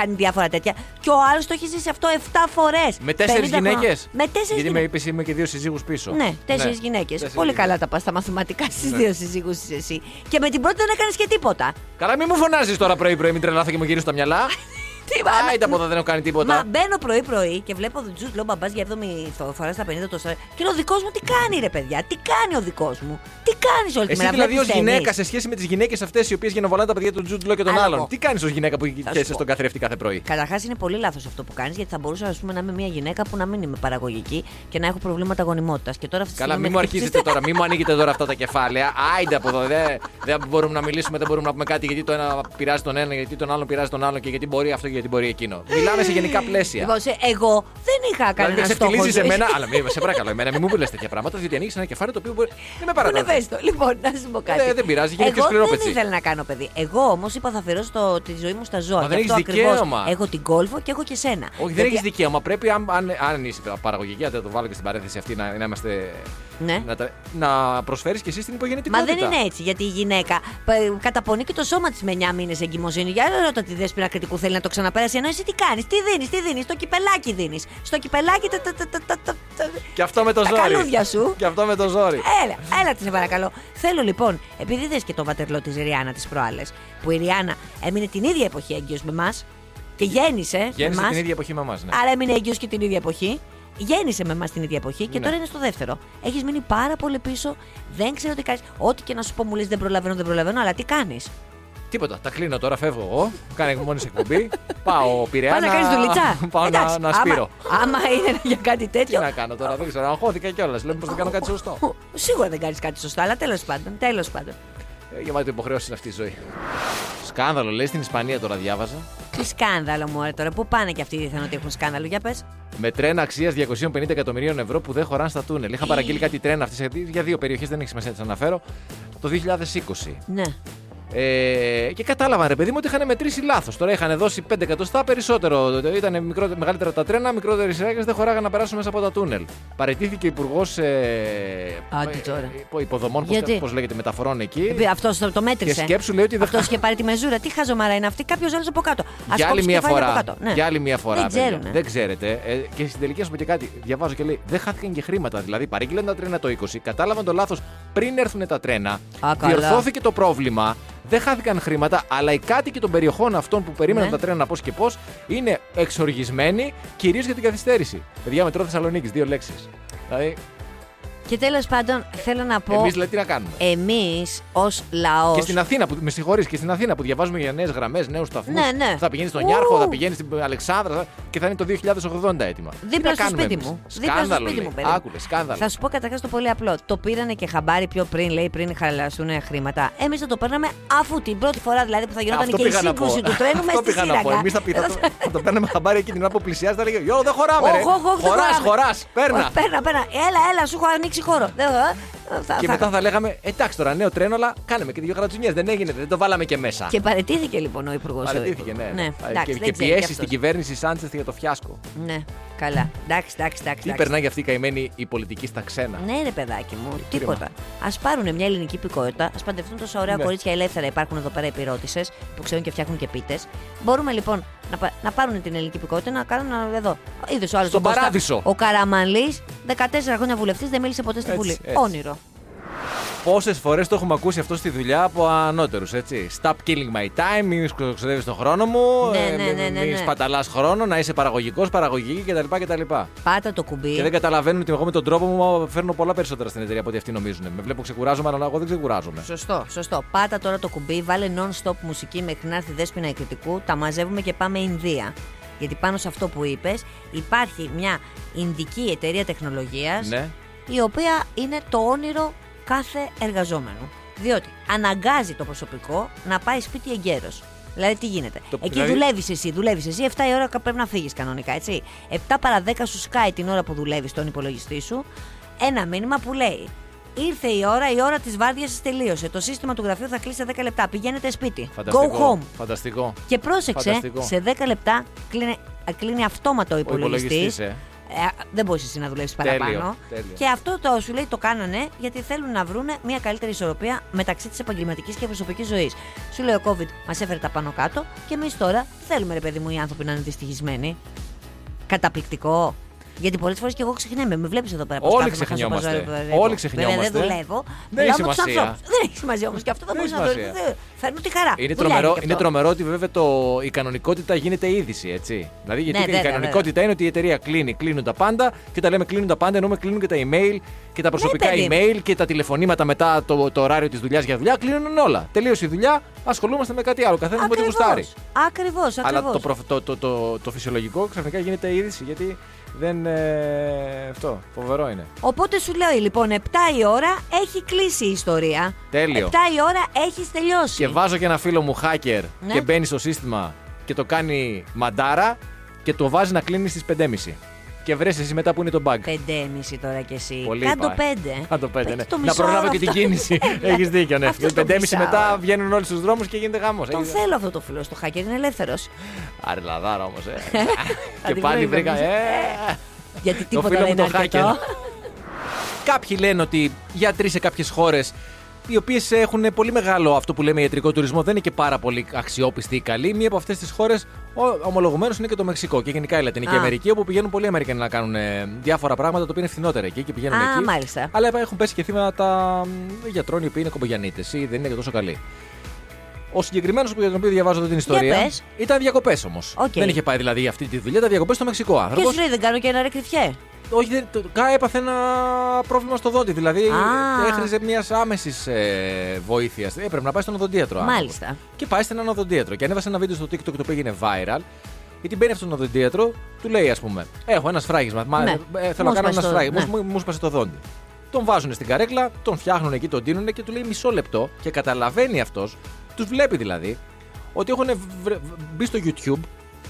κάνει διάφορα τέτοια. Και ο άλλος το έχει ζήσει αυτό 7 φορές. Με τέσσερις γυναίκες; Με τέσσερις Γιατί με γυναίκε. είπες είμαι και δύο συζύγους πίσω. Ναι, τέσσερις Ναι. γυναίκες. Τέσσερις Πολύ γυναίκες. καλά τα πας στα μαθηματικά στις Ναι. δύο συζύγους είσαι εσύ. Και με την πρώτη δεν έκανες και τίποτα. Καλά, μην μου φωνάζεις τώρα πρωί-πρωί, μην τρελάθω και μου γυρίσεις τα μυαλά. Τι μα- Άιντε από εδώ δεν έχω κάνει Μα τίποτα. μπαίνω πρωί-πρωί και βλέπω τον Τζουτ Λό μπαμπάς για 7η φο- φοράς στα 50 το 40. Και λέω, ο δικός μου τι κάνει, ρε παιδιά, τι κάνει ο δικός μου. Τι κάνεις όλη τη Εσύ μέρα. δηλαδή ως βλέπεις ταινίες. γυναίκα σε σχέση με τις γυναίκες αυτές οι οποίες γενοβολάνε τα παιδιά του Τζουντ Λό και των Άλλο άλλων. εγώ. Τι κάνεις ως γυναίκα που σου χαίρεσαι πω. στον καθρέφτη κάθε πρωί; Καταρχάς είναι πολύ λάθος αυτό που κάνεις γιατί θα μπορούσα ας πούμε, να είμαι μια γυναίκα που να μην είμαι παραγωγική και να έχω προβλήματα γονιμότητας. Και τώρα αυτή τη Καλά, στιγμή μην μου με αρχίζετε τώρα, μην μου ανοίγετε τώρα αυτά τα κεφάλαια. Άιντε από εδώ. Δεν δεν μπορούμε να μιλήσουμε, δεν μπορούμε να πούμε κάτι γιατί το ένα πειράζει τον ένα, γιατί τον άλλον πειράζει τον άλλον και γιατί μπορεί αυτό και γιατί μπορεί εκείνο. Μιλάμε σε γενικά πλαίσια. Λοιπόν, σε- εγώ δεν είχα Δηλαδή κανένα δεν στόχο. ξεφτιλίζει ζωής. εμένα, αλλά μην σε παρακαλώ, εμένα μην μου πει τέτοια πράγματα, διότι ανοίξει ένα κεφάλαιο το οποίο μπορεί. Δεν με Πού είναι παρακαλώ. ευαίσθητο. Λοιπόν, να σου πω κάτι. Δεν- δεν πειράζει, γίνεται και Εγώ σκληρό δεν πετσί. ήθελα να κάνω παιδί. Εγώ όμως είπα θα αφιερώσω το- τη ζωή μου στα ζώα. Μα Γι' δεν αυτό έχεις ακριβώς δικαίωμα. Έχω την κόλφο και έχω και σένα. Όχι, δεν Γιατί- έχεις δικαίωμα. Πρέπει, αν, αν, αν είσαι παραγωγική, αν δεν το βάλω και στην παρένθεση αυτή, να, να είμαστε. Ναι. Να, τα- να προσφέρεις και εσύ την Μα υπογεννητικότητα. δεν είναι έτσι, γιατί η γυναίκα π- καταπονεί και το σώμα της με 9 μήνες εγκυμοσύνη. Για άλλο ρώτα τη δέσποινα κριτικού θέλει να το ξαναπέρασει. Ενώ εσύ τι κάνεις, τι δίνεις, τι δίνεις, στο κυπελάκι δίνεις. Στο κυπελάκι τα. τα, τα, τα, τα, τα, τα- Και αυτό με το Τα ζόρι. καλούδια σου. Και αυτό με το ζόρι. Έλα, έλα τη σε παρακαλώ. Θέλω λοιπόν, επειδή δες και το βατερλό της Ριάννα τις προάλλες, που η Ριάννα έμεινε την ίδια εποχή έγκυος με εμά και γέννησε. με Γέννησε εμάς, την ίδια εποχή με εμά. Ναι. Άρα έμεινε έγκυος και την ίδια εποχή. Γέννησε με εμά την ίδια εποχή και Ναι. τώρα είναι στο δεύτερο. Έχεις μείνει πάρα πολύ πίσω. Δεν ξέρω τι κάνεις. Ό,τι και να σου πω μου λες δεν προλαβαίνω, δεν προλαβαίνω, αλλά τι κάνεις. Τίποτα. Τα κλείνω τώρα, φεύγω εγώ. Κάνε μόνη εκπομπή. Πάω πειραιά. Πα να κάνεις δουλειά. Πάω να, να σπείρω. Άμα, άμα είναι για κάτι Τι τέτοιο. να κάνω τώρα, δεν ξέρω. Αγχώθηκα κιόλας. Λέω πως δεν κάνω κάτι σωστό. Σίγουρα δεν κάνεις κάτι σωστό, αλλά τέλος πάντων. Τέλος πάντων. Ε, Γεμάτη υποχρεώσεις είναι αυτή η ζωή. Σκάνδαλο, λέει στην Ισπανία τώρα διάβαζα. Τι σκάνδαλο μου, τώρα. Πού πάνε και αυτοί δίθεν ότι έχουν σκάνδαλο, για πες. Με τρένα αξίας 250 εκατομμυρίων ευρώ που δεν χωράνε στα τούνελ. Είχα παραγγείλει κάτι τρένα αυτέ για δύο περιοχές, δεν έχει σημασία να τις αναφέρω. Το 2020. Ναι. Ε, και κατάλαβαν ρε παιδί μου ότι είχαν μετρήσει λάθος. Τώρα είχαν δώσει 5 εκατοστά περισσότερο. Ήταν μικρό, μεγαλύτερα τα τρένα, μικρότερες σειράγε δεν χωράγαν να περάσουν μέσα από τα τούνελ. Παρετήθηκε υπουργός ε, Άντε τώρα. ε, υποδομών, Γιατί; πώς λέγεται, μεταφορών εκεί. Αυτός το, το μέτρησε. Και σκέψου λέει ότι δεν Αυτός είχε πάρει τη μεζούρα. Τι χαζομάρα είναι αυτή, κάποιος άλλος από κάτω. Ας Για άλλη κόψει μία κεφάλι από φορά. κάτω. Ναι. Για άλλη μία φορά. Δεν παιδιά. ξέρουνε. Δεν ξέρετε. Ε, και στην τελική, να σου πω και κάτι. Διαβάζω και λέει: Δεν χάθηκαν και χρήματα. Δηλαδή, παρήγγειλαν τα τρένα το 20, κατάλαβαν το λάθος πριν έρθουν τα τρένα. Α, καλά. διορθώθηκε το πρόβλημα. Δεν χάθηκαν χρήματα, αλλά οι κάτοικοι των περιοχών αυτών που περίμεναν Ναι. τα τρένα πώς και πώς είναι εξοργισμένοι κυρίως για την καθυστέρηση. Παιδιά, μετρό Θεσσαλονίκης, δύο λέξεις. Δηλαδή, Και τέλος πάντων θέλω να πω. εμείς δηλαδή τι να κάνουμε; Εμείς ως λαό. Και στην Αθήνα, που, με συγχωρείς, και στην Αθήνα που διαβάζουμε για νέες γραμμές, νέους σταθμούς. Ναι, ναι. Θα πηγαίνει στον Ου. Ιάρχο, θα πηγαίνει στην Αλεξάνδρα και θα είναι το 2080 έτοιμα. Τι Δίπλα να στο κάνουμε σπίτι εμείς; μου. Δίπλα στο Σκάνδαλο. σπίτι λέει. μου, παιδί. Άκουλε, σκάνδαλο. Θα σου πω καταρχάς το πολύ απλό. Το πήρανε και χαμπάρι πιο πριν, λέει, πριν χαλαστούν χρήματα. Εμείς θα το παίρναμε αφού την πρώτη φορά δηλαδή που θα γινόταν Αυτό και η πήγα να πω. σύγκρουση του τρένου μέσα Αυτό στη πήγα να πω. σύραγγα. Εμείς θα, πει- θα, το- θα το παίρναμε χαμπάρι εκεί την ώρα που πλησιάζει. Θα λέγε Γιώργο, δεν χωράμε. ρε. Όχ, όχ, όχ, δεν Χωράς, χωράμε. χωράς. Παίρνα. Ω, Παίρνα, παίρνα. Έλα, έλα, σου έχω ανοίξει χώρο. Δεν- ε, θα- Και θα- μετά θα λέγαμε Εντάξει τώρα, νέο τρένο, αλλά κάναμε και δύο γρατσουνιές. Δεν έγινε, δεν το βάλαμε και μέσα. Και παρετήθηκε λοιπόν ο υπουργός. Παραιτήθηκε, ναι. ναι. Και- εντάξει, και δεν ξέρει πιέσεις κι στην αυτός. κυβέρνηση Σάντσες για το φιάσκο. Ναι, καλά. Εντάξει, εντάξει, εντάξει. Τι εντάξει. περνάει για αυτή η καημένη η πολιτική στα ξένα. Ναι, ρε παιδάκι μου, κρίμα. τίποτα. Α πάρουν μια ελληνική υπηκότητα, ας παντευτούν τόσα ωραία Ναι. κορίτσια ελεύθερα. Υπάρχουν εδώ πέρα επιρώτησε που ξέρουν και φτιάχνουν και πίτες. Μπορούμε λοιπόν να, πα- να πάρουν την ελληνική υπηκότητα να κάνουν ένα- εδώ. Είδες ο άλλος. Στον παράδεισο. Ο Καραμανλή, 14 χρόνια βουλευτής, δεν μίλησε ποτέ στην Έτσι, Βουλή. έτσι. Όνειρο. Πόσες φορές το έχουμε ακούσει αυτό στη δουλειά από ανώτερους, έτσι. Stop killing my time, μην ξοδεύει τον χρόνο μου, Ναι, ε, ναι, μην- ναι, ναι, μην ναι. σπαταλάς χρόνο, να είσαι παραγωγικός, παραγωγική κτλ. κτλ. Πάτα το κουμπί. Και δεν καταλαβαίνουν ότι εγώ με τον τρόπο μου φέρνω πολλά περισσότερα στην εταιρεία από ό,τι αυτοί νομίζουν. Με βλέπω ξεκουράζομαι, αλλά εγώ δεν ξεκουράζομαι. Σωστό, σωστό. Πάτα τώρα το κουμπί, βάλε non-stop μουσική μέχρι να έρθει η δέσπινα η κριτικού, τα μαζεύουμε και πάμε Ινδία. Γιατί πάνω σε αυτό που είπες, υπάρχει μια Ινδική εταιρεία τεχνολογίας, Ναι. η οποία είναι το όνειρο κάθε εργαζόμενου. Διότι αναγκάζει το προσωπικό να πάει σπίτι εγκαίρω. Δηλαδή, τι γίνεται; Το- Εκεί δηλαδή- δουλεύεις εσύ, δουλεύεις εσύ, 7 η ώρα πρέπει να φύγεις κανονικά, έτσι. 7 παρα 10 σου σκάει την ώρα που δουλεύεις στον υπολογιστή σου ένα μήνυμα που λέει Ήρθε η ώρα, η ώρα της βάρδιας σα τελείωσε. Το σύστημα του γραφείου θα κλείσει σε 10 λεπτά. Πηγαίνετε σπίτι. Φανταστικό. Go home. Φανταστικό. Και πρόσεξε, Φανταστικό. σε 10 λεπτά κλείνει, κλείνει αυτόματα ο υπολογιστής. Υπολογιστής, ε. Ε, δεν μπορείς εσύ να δουλεύει Τέλειο, παραπάνω. τέλειο. Και αυτό το σου λέει το κάνανε γιατί θέλουν να βρουν μια καλύτερη ισορροπία μεταξύ της επαγγελματικής και προσωπικής ζωής. Σου λέει ο COVID μας έφερε τα πάνω κάτω και εμείς τώρα θέλουμε, ρε παιδί μου, οι άνθρωποι να είναι δυστυχισμένοι. Καταπληκτικό. Γιατί πολλές φορές και εγώ ξεχνάμε. Με βλέπεις εδώ πέρα. πώς Όλοι κάθομαι, ξεχνιόμαστε. χάζω παζάρι, δουλεύω. Όλοι ξεχνιόμαστε. Βέβαια, δεν δουλεύω. Δεν Μιλάω έχει με τους σημασία. ανθρώπους. Δεν έχει σημασία όμως και αυτό δεν Δεν μπορείς να έχει το σημασία. δεν- Φέρνω τη χαρά. Είναι Δουλειά τρομερό, και είναι αυτό. τρομερό ότι βέβαια το, η κανονικότητα γίνεται είδηση, έτσι. Δηλαδή, γιατί Ναι, η βέβαια, κανονικότητα είναι ότι η εταιρεία κλείνει, κλείνουν τα πάντα και όταν λέμε κλείνουν τα πάντα εννοούμε κλείνουν και τα email και τα προσωπικά Ναι, παιδί μου. email και τα τηλεφωνήματα μετά το, το ωράριο της δουλειάς για δουλειά. Κλείνουν όλα. Τελείωσε η δουλειά, ασχολούμαστε με κάτι άλλο. Καθένα με ό,τι γουστάρει. Ακριβώς, Αλλά ακριβώς. το, προφ- το, το, το, το φυσιολογικό ξαφνικά γίνεται είδηση γιατί δεν. Ε, αυτό. Φοβερό είναι. Οπότε σου λέει λοιπόν 7 η ώρα έχει κλείσει η ιστορία. Τέλειο. 7 η ώρα έχεις τελειώσει. Και βάζω και ένα φίλο μου hacker Ναι. και μπαίνει στο σύστημα και το κάνει μαντάρα και το βάζει να κλείνει στις 5.30. Και βρες εσύ μετά που είναι το bug. 5,5 τώρα κι εσύ. Πολύ Κάντο πάει. 5. Κάντο πέντε, ναι. Το Να μισό προλάβω ώρα και την αυτό. κίνηση. Έχεις δίκιο, ναι. Αυτό Γιατί το 5.30 μισάωρο. μετά βγαίνουν όλοι στους δρόμους και γίνεται χαμό. Τον θέλω αυτό το φίλο στο hacker, είναι ελεύθερος. Άρε λαδάρα όμως, ε. Θα και την πάλι βρει, βρήκα. νομίζω. Ε. Γιατί Το τίποτα φίλο δεν μου είναι το αρκετό. hacker. Κάποιοι λένε ότι γιατροί σε κάποιες χώρες οι οποίες έχουν πολύ μεγάλο αυτό που λέμε ιατρικό τουρισμό, δεν είναι και πάρα πολύ αξιόπιστοι ή καλοί. Μία από αυτές τις χώρες, ομολογουμένως, είναι και το Μεξικό και γενικά η Λατινική Α. Αμερική, όπου πηγαίνουν πολλοί Αμερικανοί να κάνουν ε, διάφορα πράγματα τα οποία είναι φθηνότερα εκεί και πηγαίνουν Α, εκεί. μάλιστα. Αλλά έχουν πέσει και θύματα μ, γιατρών οι οποίοι είναι κομπογιαννίτες ή δεν είναι και τόσο καλοί. Ο συγκεκριμένος για τον οποίο διαβάζω εδώ την ιστορία πες. ήταν διακοπές όμως. Οκ. Δεν είχε πάει δηλαδή για αυτή τη δουλειά, ήταν διακοπές στο Μεξικό Και άνθρωπος. σου λέει δεν κάνω και ένα ρεκριφιέ. Όχι, δεν, το, κα έπαθε ένα πρόβλημα στο δόντι. Δηλαδή Α. έχριζε μιας άμεσης ε, βοήθειας. Έπρεπε να πάει στον οδοντίατρο. άνθρωπος. Μάλιστα. Και πάει σε έναν οδοντίατρο. Και ανέβασε ένα βίντεο στο TikTok το οποίο έγινε viral. Γιατί μπαίνει αυτόν τον οδοντίατρο, του λέει, ας πούμε, Έχω ένα σφράγισμα. Μα, Ναι. ε, θέλω Μου να κάνω ένα σπάσε το- σφράγισμα. ναι. Μου, μου σπάσε το δόντι. Τον βάζουν στην καρέκλα, τον φτιάχνουν εκεί, τον τίνουν και του λέει μισό λεπτό και καταλαβαίνει αυτός, τους βλέπει δηλαδή, ότι έχουν βρε- μπει στο YouTube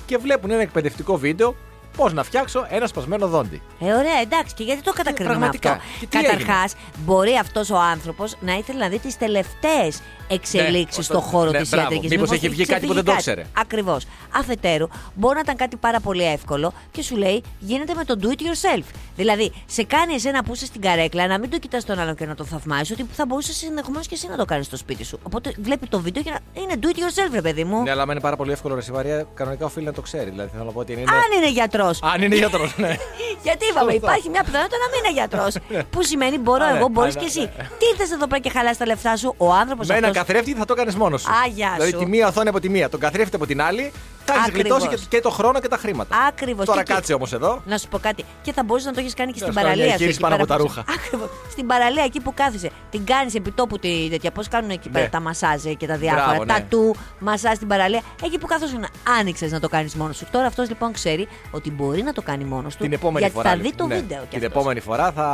και βλέπουν ένα εκπαιδευτικό βίντεο πώς να φτιάξω ένα σπασμένο δόντι. Ε, ωραία, εντάξει. Και γιατί το κατακρίνουμε πραγματικά. αυτό; Και τι Καταρχάς, μπορεί αυτός ο άνθρωπος να ήθελε να δει τις τελευταίες εξελίξεις Ναι, στον αυτό- χώρο ναι, της μπράβο. ιατρικής. Μήπως έχει βγει κάτι που δεν το ήξερε. Ακριβώς. Αφετέρου, μπορεί να ήταν κάτι πάρα πολύ εύκολο και σου λέει γίνεται με το do it yourself. Δηλαδή, σε κάνει εσένα που είσαι στην καρέκλα να μην το κοιτάς τον άλλον και να το θαυμάζει, ότι θα μπορούσες ενδεχομένω και εσύ να το κάνεις στο σπίτι σου. Οπότε βλέπει το βίντεο και να είναι do it yourself, ρε παιδί μου. Ναι, αλλά άμα είναι πάρα πολύ εύκολο ρε Σιβαρία, κανονικά οφείλει να το ξέρει. Δηλαδή θέλω να πω ότι είναι. Αν είναι γιατρός. Αν είναι γιατρός, ναι. Γιατί είπαμε, Σωστό. υπάρχει μια πιθανότητα να μην είναι γιατρός. που σημαίνει μπορώ Α, ναι, εγώ, μπορείς α, ναι, και εσύ. ναι. Τι ήρθες εδώ πέρα και χαλάς τα λεφτά σου, ο άνθρωπος Με ένα αυτός. Καθρέφτη θα το κάνει μόνος σου. Α, γεια δηλαδή σου. τη μία οθόνη από τη μία, τον καθρέφτη από την άλλη, θα έχεις Ακριβώς. γλιτώσει και, και το χρόνο και τα χρήματα. Ακριβώς. Τώρα κάτσε όμως εδώ. Να σου πω κάτι. Και θα μπορούσες να το έχεις κάνει και Να στην σου κάνω μια παραλία. σου εγχείρηση εκεί πάνω πέρα από τα που- ρούχα. Ακριβώς. Στην παραλία εκεί που κάθισε. Την κάνεις επί τόπου τη τέτοια. Πώς κάνουν εκεί πέρα Ναι. τα μασάζ και τα διάφορα. Μπράβο, ναι. Τα του, μασάζ στην παραλία. Εκεί που καθόσουν άνοιξες να το κάνεις μόνος σου. Τώρα αυτός λοιπόν ξέρει ότι μπορεί να το κάνει μόνος του. Την επόμενη γιατί φορά. θα δει λοιπόν. το Ναι. βίντεο κι Την αυτός. επόμενη φορά θα.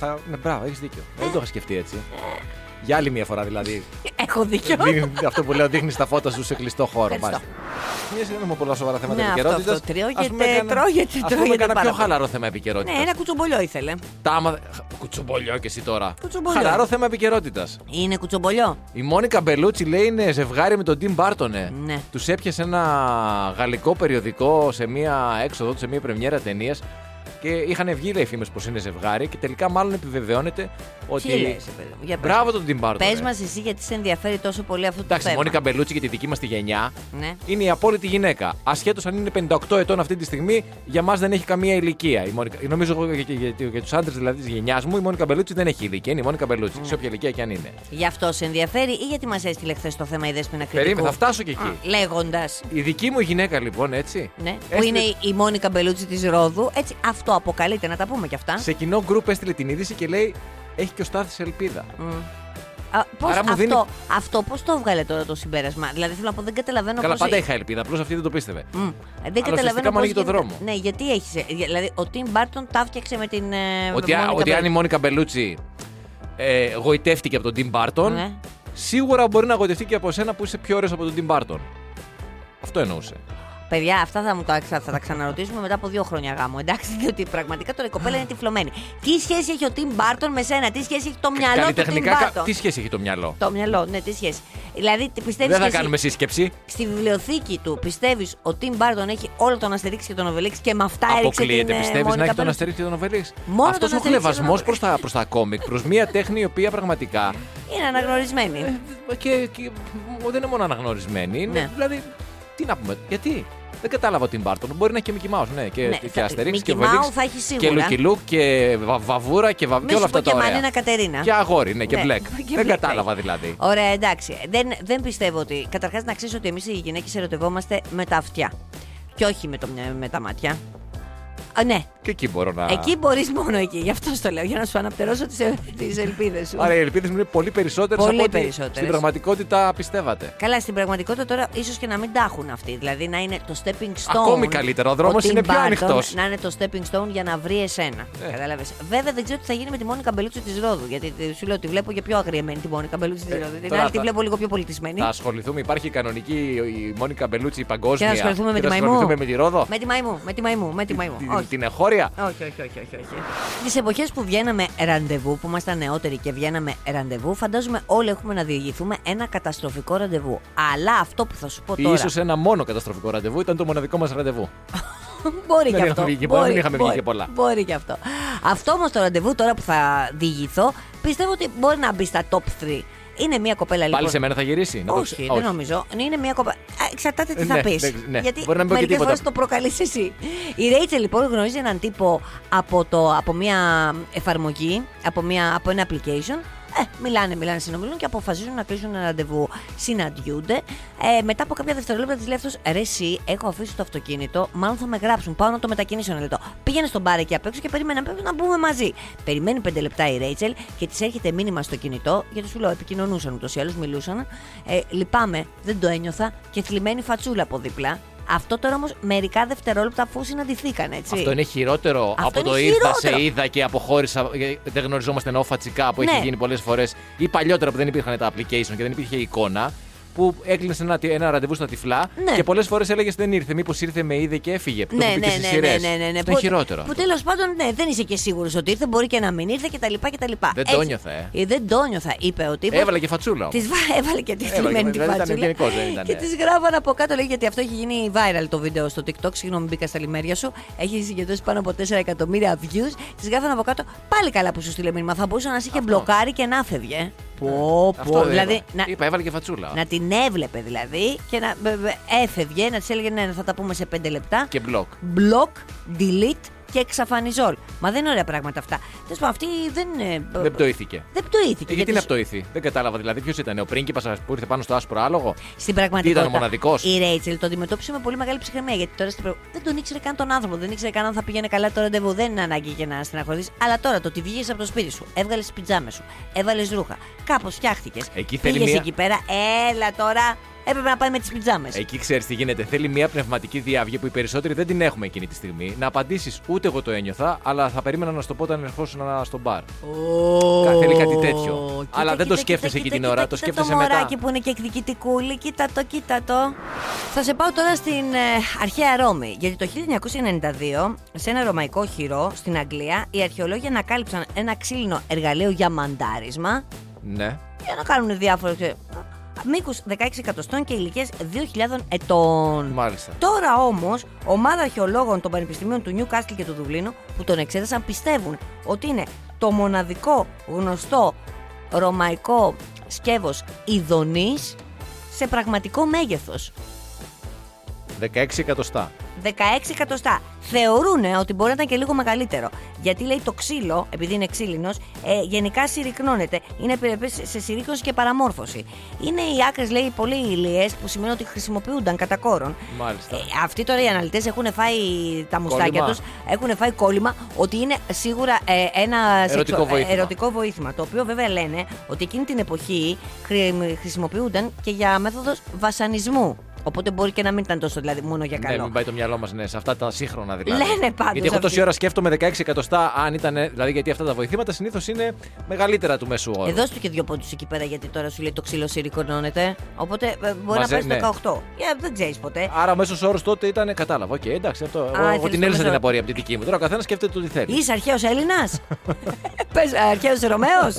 θα... Ναι, μπράβο, έχεις δίκιο. Δεν το είχα σκεφτεί έτσι. Για άλλη μία φορά δηλαδή. Έχω δίκιο. Δείχνει- αυτό που λέω, δείχνεις τα φώτα σου σε κλειστό χώρο. Ευχαριστώ. Μάλιστα. Μια σειρά με πολλά σοβαρά θέματα Ναι, αυτό, επικαιρότητας. αυτό, τρώγεται, τρώγεται, Ας πούμε τρώγεται κανένα πάρα πιο πολύ. χαλαρό θέμα επικαιρότητας. Ναι, ένα κουτσομπολιό ήθελε. Τα άμα... Κουτσομπολιό και εσύ τώρα. Κουτσομπολιό. Χαλαρό θέμα επικαιρότητας. Είναι κουτσομπολιό. Η Μόνικα Μπελούτσι λέει είναι ζευγάρι με τον Τιμ Μπάρτονε. Ναι. Τους έπιασε ένα γαλλικό περιοδικό σε μία έξοδο του, σε μία πρεμιέρα ταινίας. Και είχαν βγει λέει φήμες πως είναι ζευγάρι και τελικά μάλλον επιβεβαιώνεται ότι. Τι λες, ρε παιδί μου, για πες. Μπράβο τον Τιμ Μπάρτον. Πες μας εσύ γιατί σε ενδιαφέρει τόσο πολύ αυτό το Εντάξει, η θέμα. Μόνικα Μπελούτσι για τη δική μας τη γενιά Ναι. είναι η απόλυτη γυναίκα. Ασχέτως αν είναι 58 ετών αυτή τη στιγμή, για μας δεν έχει καμία ηλικία. Η Μόνικα, νομίζω εγώ για, για, για, για τους άντρες δηλαδή της γενιάς μου, η Μόνικα Μπελούτσι δεν έχει ηλικία. Είναι η Μόνικα Μπελούτσι, Ναι. σε όποια ηλικία και αν είναι. Γι' αυτό σε ενδιαφέρει ή γιατί μας έστειλε χθες το θέμα η Δέσποινα Κριτικού. Περίμενε, θα φτάσω και εκεί. Λέγοντας. Η δική μου γυναίκα λοιπόν, έτσι. Ναι, που έστειλε- είναι η- η Μόνικα Μπελούτσι της Ρόδου. Έτσι, αυτό αποκαλείται, να τα πούμε κι αυτά. Σε κοινό γκρουπ έστειλε την είδηση και λέει: Έχει και ο Στάθης ελπίδα. Α, πώς Άρα μου αυτό, δίνει- αυτό πώς το έβγαλε τώρα το συμπέρασμα; Δηλαδή θέλω να πω, δεν καταλαβαίνω Καλά, πώς- πάντα είχα ελπίδα, απλώς αυτή δεν το πίστευε. Μμ. Δεν ουσιαστικά καταλαβαίνω μου πώς ανοίγει το γίνεται- δρόμο. Ναι, γιατί έχει. Δηλαδή, ο Τιμ Μπάρτον τα έφτιαξε με την. ε, Ότι, α- Μόνικα ότι αν η Μπελούτσι. Μόνικα Μπελούτσι ε, γοητεύτηκε από τον Τιμ Μπάρτον, Ναι. σίγουρα μπορεί να γοητευτεί και από σένα που είσαι πιο ωραίος από τον Τιμ Μπάρτον. Αυτό εννοούσε. Παιδιά, αυτά θα, μου τα, θα, θα τα ξαναρωτήσουμε μετά από δύο χρόνια γάμου. Εντάξει, διότι πραγματικά τώρα η κοπέλα είναι τυφλωμένη. Τι σχέση έχει ο Τιμ Μπάρτον με σένα, τι σχέση έχει το μυαλό του Τιμ Καλλιτεχνικά, κα- Μπάρτον. τι σχέση έχει το μυαλό; Το μυαλό, ναι, τι σχέση. Δηλαδή, πιστεύεις Δεν θα κάνουμε σύσκεψη. Στη βιβλιοθήκη του πιστεύεις ο Τιμ Μπάρτον έχει όλο τον Αστερίξ και τον Οβελίξ και με αυτά έριξε την Αποκλείεται. ε, Πιστεύεις να Μόνικα έχει τον Μπέλουτ. Αστερίξ και τον Οβελίξ. Μόνο Αυτός τον ο Αστερίξ και τον χλεβασμός προς Οβελίξ. τα, προς τα κόμικ, προ μια τέχνη η οποία πραγματικά. Είναι αναγνωρισμένη. ε, και, και δεν είναι μόνο αναγνωρισμένη. Είναι, Ναι. Δηλαδή, τι να πούμε, γιατί; Δεν κατάλαβα ότι Μπάρτον. Μπορεί να έχει και Mickey Mouse, ναι. Και, Ναι, και θα- Αστερίξ Mickey και Οβελίξ. Mouse θα έχει Και σίγουρα. Lucky Luke και βα- Βαβούρα και, βα... Μη και όλα σου αυτά πω τα και ωραία. Μανίνα Κατερίνα. Και αγόρι, ναι, και Ναι, μπλεκ. και Δεν black. κατάλαβα δηλαδή. Ωραία, εντάξει. Δεν, δεν πιστεύω ότι. Καταρχάς, να ξέρεις ότι εμείς οι γυναίκες ερωτευόμαστε με τα αυτιά. Και όχι με, το, με τα μάτια. Α, ναι, Και εκεί μπορώ να. εκεί μπορείς μόνο εκεί. Γι' αυτό το λέω. Για να σου αναπτερώσω τις ελπίδες σου. Άρα οι ελπίδες μου είναι πολύ περισσότερες Πολύ από ό,τι περισσότερες. στην πραγματικότητα πιστεύατε. Καλά, στην πραγματικότητα τώρα ίσως και να μην τα έχουν αυτοί. Δηλαδή να είναι το stepping stone. Ακόμη καλύτερα, ο δρόμος Tim είναι πιο Burton ανοιχτός. Να είναι το stepping stone για να βρει εσένα. Ε. Κατάλαβες. Βέβαια δεν ξέρω τι θα γίνει με τη Μόνικα Μπελούτσι της Ρόδου. Γιατί σου λέω ότι βλέπω και πιο αγριεμένη τη Μόνικα Μπελούτσι της Ε, Ρόδου. Την τώρα άλλη τη θα- βλέπω λίγο πιο πολιτισμένη. Θα ασχοληθούμε, υπάρχει η κανονική η Μόνικα Μπελούτσι η παγκόσμια. Και να ασχοληθούμε με και τη θα μαϊμού. ασχοληθούμε με τη Ρόδο. Με τη μαϊμού, με τη μαϊμού, με τη μαϊμού. Την- Όχι. Την εχώρια. Όχι, όχι, όχι, όχι, όχι. Τις εποχές που βγαίναμε ραντεβού, που ήμασταν νεότεροι και βγαίναμε ραντεβού, φαντάζομαι όλοι έχουμε να διηγηθούμε ένα καταστροφικό ραντεβού. Αλλά αυτό που θα σου πω τώρα. Ίσως ένα μόνο καταστροφικό ραντεβού ήταν το μοναδικό μας ραντεβού. Μπορεί Δεν και είχαμε αυτό. βγει και πολλά, Μπορεί, δεν είχαμε βγει μπορεί, και πολλά. Μπορεί και αυτό. Αυτό όμως το ραντεβού τώρα που θα διηγηθώ, πιστεύω ότι μπορεί να μπει στα top 3. Είναι μια κοπέλα λοιπόν. Πάλι σε μένα θα γυρίσει. να το Όχι, ξε- δεν νομίζω. Είναι μια κοπέλα. Εξαρτάται τι Ε, θα ναι, πεις. δεν- ναι. Γιατί Μπορεί να μην πω και μερικές τίποτα. φορές το προκαλείς εσύ. Η Ρέιτσελ λοιπόν γνωρίζει έναν τύπο από, το, από μια εφαρμογή, από, μια, από ένα application. Ε, μιλάνε, μιλάνε, συνομιλούν και αποφασίζουν να κλείσουν ένα ραντεβού. Συναντιούνται. Ε, μετά από κάποια δευτερόλεπτα της λέει αυτό: Ρε, εσύ, έχω αφήσει το αυτοκίνητο. Μάλλον θα με γράψουν. Πάω να το μετακινήσω ένα λεπτό. Πήγαινε στον μπαρ εκεί απ' έξω και περίμενα πρέπει να μπούμε μαζί. Περιμένει πέντε λεπτά η Ρέιτσελ και της έρχεται μήνυμα στο κινητό, γιατί σου λέω επικοινωνούσαν ούτως ή άλλως, μιλούσαν. Ε, λυπάμαι, δεν το ένιωθα και θλιμμένη φατσούλα από δίπλα. Αυτό τώρα όμως μερικά δευτερόλεπτα αφού συναντηθήκαν, έτσι. Αυτό είναι χειρότερο Αυτό από είναι το ήρθα, σε χειρότερο. είδα και αποχώρησα. ε, Δεν γνωριζόμαστε ενώ φατσικά που Ναι. έχει γίνει πολλές φορές. Ή παλιότερα που δεν υπήρχαν τα application και δεν υπήρχε εικόνα. Που έκλεινε ένα, ένα ραντεβού στα τυφλά Ναι. και πολλές φορές έλεγε δεν ήρθε. Μήπως ήρθε, με είδε και έφυγε. Που το Ναι, έχω πει ναι, και στις ναι, ναι, σειρές. ναι, ναι, ναι. Αυτό είναι χειρότερο. Που τέλος πάντων ναι, δεν είσαι και σίγουρος ότι ήρθε, μπορεί και να μην ήρθε κτλ. κτλ. Δεν το νιώθα, ε. Δεν το νιώθα, είπε ο τύπος. Έβαλε και φατσούλα. όμως. Της έβαλε και τη Έβαλε θλιμμένη και- τη δηλαδή ήταν φάτσουλα. γενικός, δεν ήταν, Και ναι. της γράφαν από κάτω, λέει, γιατί αυτό έχει γίνει viral το βίντεο στο TikTok. Συγγνώμη, μπήκα στα λιμέρια σου. Έχει συγκεντρώσει πάνω από 4 εκατομμύρια views. Της γράφαν από κάτω. Πάλι καλά που σου στείλε μήνυμα. Θα μπορούσε να σε είχε μπλοκάρει και να φεύγε. Πω, Αυτό πω. δεν Δηλαδή, είπα. να, Είπα, έβαλε και φατσούλα. να την έβλεπε δηλαδή και να βε- βε- έφευγε, να της έλεγε ναι, θα τα πούμε σε 5 λεπτά. Και μπλοκ. Block, delete και εξαφανιζόλ. Μα δεν είναι ωραία πράγματα αυτά. Τέλος πάντων, αυτή δεν. ε, Δεν πτωήθηκε. Δεν πτωήθηκε. Ε, γιατί να σου- πτωήθη; Δεν κατάλαβα δηλαδή ποιος ήταν. Ο πρίγκιπας που ήρθε πάνω στο άσπρο άλογο; Στην πραγματικότητα. Ήταν ο μοναδικός; Η Ρέιτσελ το αντιμετώπισε με πολύ μεγάλη ψυχραιμία. Γιατί τώρα στην πρα- δεν τον ήξερε καν τον άνθρωπο. Δεν ήξερε καν αν θα πήγαινε καλά το ραντεβού. Δεν είναι ανάγκη και να στεναχωρηθείς. Αλλά τώρα το ότι βγήκες από το σπίτι σου, έβγαλες τις πιτζάμες σου, έβαλες ρούχα, κάπως φτιάχτηκες. Εκεί θέλει Πήγες μία- εκεί πέρα, έλα τώρα. Έπρεπε να πάει με τις πιτζάμες. Εκεί ξέρεις τι γίνεται. Θέλει μια πνευματική διάβγεια που οι περισσότεροι δεν την έχουμε εκείνη τη στιγμή. Να απαντήσεις ούτε εγώ το ένιωθα, αλλά θα περίμενα να σου το πω όταν ερχόσουν στο μπαρ. Κα- θέλει κάτι τέτοιο. Αλλά δεν το σκέφτεσαι εκεί την ώρα, το σκέφτεσαι το μετά. μωράκι που είναι και εκδικητικούλη, κοίτα το, κοίτα το. Θα σε πάω τώρα στην ε, αρχαία Ρώμη. Γιατί το 1992, σε ένα ρωμαϊκό χειρό στην Αγγλία, οι αρχαιολόγοι ανακάλυψαν ένα ξύλινο εργαλείο για μαντάρισμα Ναι. για να κάνουν διάφορε. Μήκους 16 εκατοστών και ηλικίες 2.000 ετών. Μάλιστα. Τώρα όμως, ομάδα αρχαιολόγων των πανεπιστημίων του Νιου Κάστλ και του Δουβλίνου που τον εξέτασαν πιστεύουν ότι είναι το μοναδικό γνωστό ρωμαϊκό σκεύος ειδονής σε πραγματικό μέγεθος. 16 εκατοστά. 16 εκατοστά. Θεωρούν ότι μπορεί να ήταν και λίγο μεγαλύτερο. Γιατί λέει το ξύλο, επειδή είναι ξύλινος, ε, γενικά συρρυκνώνεται. Είναι περιπέ σε συρρήκνωση και παραμόρφωση. Είναι οι άκρες, λέει, πολύ ηλιές που σημαίνει ότι χρησιμοποιούνταν κατά κόρον. Μάλιστα. Ε, αυτοί τώρα οι αναλυτές έχουν φάει τα μουστάκια Κόλλημα. τους, έχουν φάει κόλλημα ότι είναι σίγουρα ε, ένα Ερωτικό σεξο- ε, βοήθημα. ερωτικό βοήθημα. Το οποίο βέβαια λένε ότι εκείνη την εποχή χρη- χρησιμοποιούνταν και για μέθοδος βασανισμού. Οπότε μπορεί και να μην ήταν τόσο δηλαδή μόνο για Ναι, καλό. μην πάει το μυαλό μας ναι, σε αυτά τα σύγχρονα δηλαδή. Λένε πάντως Γιατί εγώ τόση αυτοί. ώρα σκέφτομαι 16 εκατοστά, αν ήταν. Δηλαδή, γιατί αυτά τα βοηθήματα συνήθως είναι μεγαλύτερα του μέσου όρου. Εδώ του και δύο πόντους εκεί πέρα, γιατί τώρα σου λέει το ξύλο συρρικνώνεται. Οπότε ε, μπορεί Μαζε- να πάει ναι. στο 18. Ε, δεν ξέρεις ποτέ. Άρα ο μέσος όρος τότε ήταν. Κατάλαβα. Οκ, εντάξει, αυτό. εγώ- εγώ ήθελες την το έλυσα μέσο την όρο. απορία από τη δική μου. Τώρα ο καθένας σκέφτεται το τι θέλει. Είσαι αρχαίος Έλληνας; Πες, αρχαίος Ρωμαίος;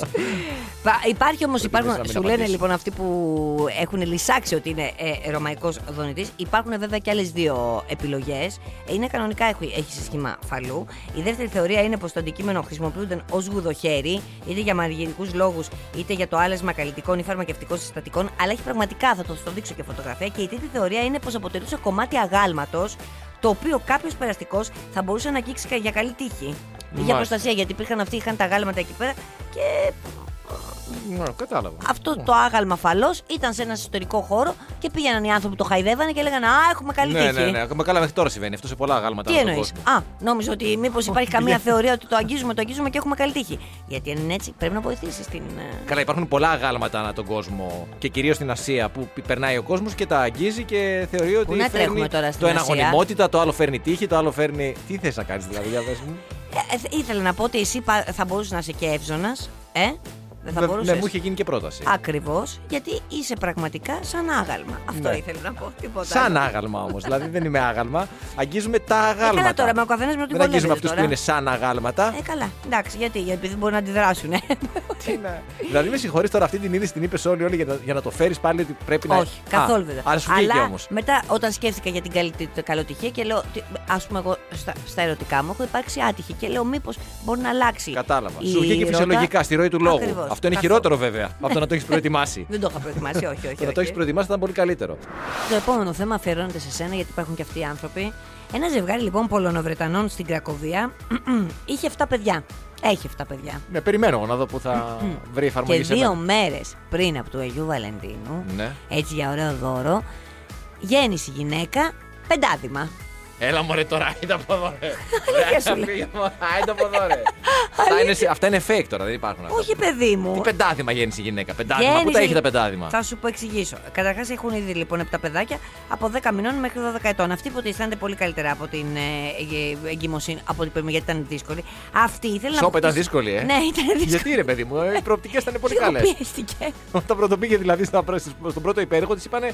Υπάρχει όμως, υπάρχουν. να μην Σου λένε απαντήσω. λοιπόν αυτοί που έχουν λυσσάξει ότι είναι ε, ρωμαϊκός δονητής. Υπάρχουν βέβαια και άλλες δύο επιλογές. Είναι κανονικά έχει, έχει σε σχήμα φαλού. Η δεύτερη θεωρία είναι πως το αντικείμενο χρησιμοποιούνται ως γουδοχέρι, είτε για μαγειρικούς λόγους, είτε για το άλεσμα καλλιτικών ή φαρμακευτικών συστατικών. Αλλά έχει πραγματικά, θα το, το δείξω και φωτογραφία. Και η τρίτη θεωρία είναι πως αποτελούσε κομμάτι αγάλματος, το οποίο κάποιος περαστικός θα μπορούσε να αγγίξει για καλή τύχη. Για Μάλιστα. προστασία, γιατί υπήρχαν αυτοί, είχαν τα γάλματα εκεί πέρα και Ναι, κατάλαβα. αυτό το άγαλμα φαλός ήταν σε ένα ιστορικό χώρο και πήγαιναν οι άνθρωποι που το χαϊδεύανε και λέγανε Α, έχουμε καλή Ναι, τύχη. ναι, ναι. Ακόμα καλά μέχρι τώρα συμβαίνει. Αυτό σε πολλά αγάλματα. Τι ανά τον εννοείς; κόσμο. Α, νόμιζα ότι μήπως υπάρχει καμία θεωρία ότι το αγγίζουμε, το αγγίζουμε και έχουμε καλή τύχη. Γιατί αν είναι έτσι, πρέπει να βοηθήσεις την. ε, Καλά, υπάρχουν πολλά αγάλματα ανά τον κόσμο και κυρίως στην Ασία που περνάει ο κόσμος και τα αγγίζει και θεωρεί ότι. να φέρνει τρέχουμε τώρα στην το ένα Ασία; γονιμότητα, το άλλο φέρνει τύχη, το άλλο φέρνει. Τι θες να κάνεις δηλαδή, για πες μου. Ε, ε, ήθελα να πω ότι εσύ πα- θα μπορούσες να είσαι και εύζωνας. Ε, δεν θα Ναι, μπορούσες. Ναι, μου είχε γίνει και πρόταση. Ακριβώς, γιατί είσαι πραγματικά σαν άγαλμα. Αυτό Ναι. ήθελα να πω. Τίποτα. Σαν άλλο. άγαλμα όμως. δηλαδή δεν είμαι άγαλμα. Αγγίζουμε τα αγάλματα. Ε, καλά τώρα, με ο καθένας με ό,τι Δεν αγγίζουμε βολεύεται αυτούς που τώρα. είναι σαν αγάλματα. Ε, καλά. Εντάξει, γιατί, γιατί επειδή μπορεί να αντιδράσουν. Ε. Τι να- δηλαδή με συγχωρείς τώρα αυτή την είδηση την είπες όλοι, όλοι για, να, για να το φέρεις πάλι ότι πρέπει να. Όχι, καθόλου βέβαια. Άρα σου βγήκε Αλλά όμως. μετά, όταν σκέφτηκα για την καλή, την καλοτυχία και λέω, ας πούμε, εγώ στα, στα ερωτικά μου έχω υπάρξει άτυχη και λέω, μήπως μπορεί να αλλάξει. Κατάλαβα. η Σου βγήκε ρότα. φυσιολογικά στη ροή του λόγου. Ακριβώς. Αυτό είναι Καθόλου. χειρότερο βέβαια από το να το έχεις προετοιμάσει. Δεν το είχα προετοιμάσει, όχι, όχι. Το να το όχι. έχεις προετοιμάσει θα ήταν πολύ καλύτερο. Το επόμενο θέμα αφιερώνεται σε σένα, γιατί υπάρχουν και αυτοί οι άνθρωποι. Ένα ζευγάρι λοιπόν Πολωνοβρετανών στην Κρακοβία είχε 7 παιδιά. Έχει 7 παιδιά. Ναι, περιμένω εγώ να δω που θα βρει εφαρμογή Και σε δύο μένα. μέρες πριν από του Αγίου Βαλεντίνου, Ναι. έτσι για ωραίο δώρο, γέννησε η γυναίκα πεντάδημα. Έλα μωρέ τώρα, είδα από εδώ ρε. Αλήθεια σου Ρε, λέω. φύγε, μωρέ. Α, είδα από εδώ ρε. Αυτά είναι- Αυτά είναι fake τώρα, δεν υπάρχουν αυτά. Όχι, παιδί μου. Τι πεντάδημα γέννησε η γυναίκα. Πεντάδημα, πού Γέννησε- τα έχει τα πεντάδημα. Θα σου πω εξηγήσω. Καταρχάς έχουν ήδη λοιπόν 7 παιδάκια από 10 μηνών μέχρι 12 ετών. Αυτοί που αισθάνονται πολύ καλύτερα από την ε, ε, εγκυμοσύνη, από την περίμενη, γιατί ήταν δύσκολη. Αυτή ήθελε να. Σόπα ήταν αποκτήσει- δύσκολη, ε. Ναι, ήταν δύσκολη. Γιατί ρε παιδί μου, ε, οι προοπτικές ήταν πολύ Λίγο καλές. πιέστηκε. Όταν πρωτοπήγε δηλαδή στα- στον πρώτο υπέροχο, της είπανε «Ε,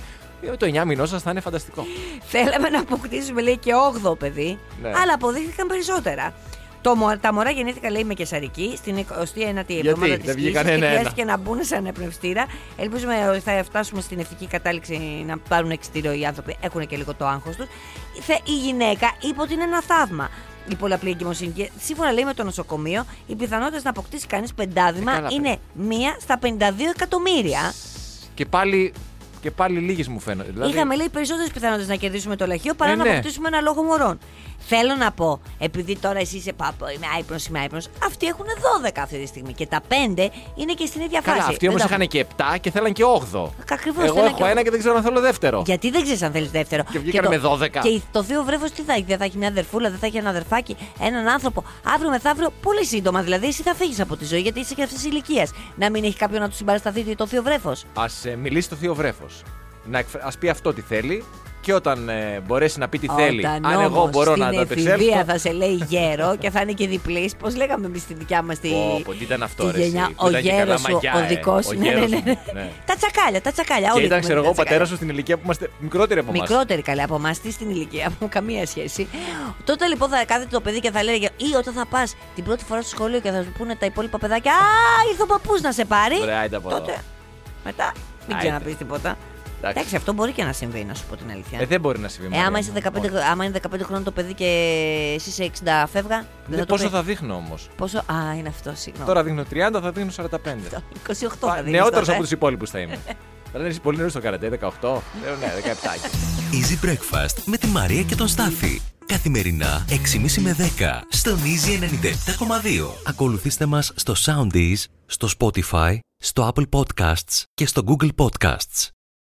το 9 μηνό σας θα είναι φανταστικό. Θέλαμε να αποκτήσουμε, λέει, και 8 παιδί. Ναι. Αλλά αποδείχθηκαν περισσότερα. Το, μω- τα μωρά γεννήθηκαν, λέει, με κεσαρική στην 29η εβδομάδα της δεν βγήκαν και ένα-ένα. χρειάστηκε να μπουν σε αναπνευστήρα. Ελπίζουμε ότι θα φτάσουμε στην ευτυχή κατάληξη να πάρουν εξιτήριο οι άνθρωποι. Έχουν και λίγο το άγχος τους. Η γυναίκα είπε ότι είναι ένα θαύμα. Η πολλαπλή εγκυμοσύνη. Και σύμφωνα λέει με το νοσοκομείο, οι πιθανότητες να αποκτήσει κανείς πεντάδημα Ε, καλά, είναι μία στα 52 εκατομμύρια. Και πάλι, και πάλι λίγες μου φαίνονται. Δηλαδή, Είχαμε λέει περισσότερες πιθανότητες να κερδίσουμε το λαχείο παρά Ε, να ναι. αποκτήσουμε ένα λόγο μωρών. Θέλω να πω, επειδή τώρα εσύ είσαι πάπο, είμαι άϊπνο, είμαι άϊπνο, αυτοί έχουν 12 αυτή τη στιγμή και τα 5 είναι και στην ίδια φάση. Καλά, αυτοί όμως Δεν τα είχαν και 7 και θέλαν και 8. Ακριβώς, Εγώ θέλαν έχω και ένα και δεν ξέρω αν θέλω δεύτερο. Γιατί δεν ξέρεις αν θέλεις δεύτερο. Και βγήκαν με 12. Και το θείο βρέφος τι θα έχει, δεν θα έχει μια αδερφούλα, δεν θα έχει ένα αδερφάκι, έναν άνθρωπο. Αύριο μεθαύριο, πολύ σύντομα δηλαδή, εσύ θα φύγεις από τη ζωή γιατί είσαι και αυτής της ηλικίας. Να μην έχει κάποιον να του συμπαρασταθεί το θείο βρέφος. Α ε, μιλήσει το θείο βρέφος. Να εκφ... ας πει αυτό τι θέλει και όταν ε, μπορέσει να πει τι θέλει, Όταν αν εγώ όμως μπορώ να στην το επεξέλθω. εφηβεία θα σε λέει γέρο και θα είναι και διπλής. Πώς λέγαμε εμείς στη δικιά μας τη, Πω, πω, τι ήταν αυτό, τη ρε, εσύ, γενιά; που Ο ήταν και καλά γέρος σου, μαγιά, ο ε. δικός Ο σου. Ναι, ναι, γέρος ναι, μου, ναι. ναι. Τα τσακάλια, τα τσακάλια. Και όλοι ήταν, έχουμε ξέρω τα εγώ, ο τσακάλια. πατέρα σου στην ηλικία που είμαστε μικρότεροι από εμά. Μικρότερη καλή από εμά, τι στην ηλικία μου, καμία σχέση. Τότε λοιπόν θα κάθεται το παιδί και θα λέει, ή όταν θα πας την πρώτη φορά στο σχολείο και θα σου πούνε τα υπόλοιπα παιδάκια, Α, ήρθε ο παππούς να σε πάρει. Ωραία, άιντε από εδώ. τότε μετά μην Άιντε. ξαναπείς τίποτα. Εντάξει. Εντάξει, αυτό μπορεί και να συμβεί, να σου πω την αλήθεια. Ε, δεν μπορεί να συμβεί. Ε, Μαρία άμα, μου. είσαι 15, Όχι. άμα είναι 15 χρόνια το παιδί και εσύ είσαι 60 φεύγα, δεν Ναι, θα το πόσο πει. θα δείχνω όμως; Πόσο. Α, είναι αυτό, συγγνώμη. Τώρα δείχνω 30, θα δείχνω 45. 28 θα δίνεις Νεότερος τότε. από τους υπόλοιπους θα είμαι. Θα δεν είσαι πολύ νωρίς στο καρατέ, 18. Λέω ναι, 17. Easy Breakfast με τη Μαρία και τον Στάφη. Καθημερινά 6.30 με 10 στον Easy 97.2. Ακολουθήστε μας στο Soundees, στο Spotify, στο Apple Podcasts και στο Google Podcasts.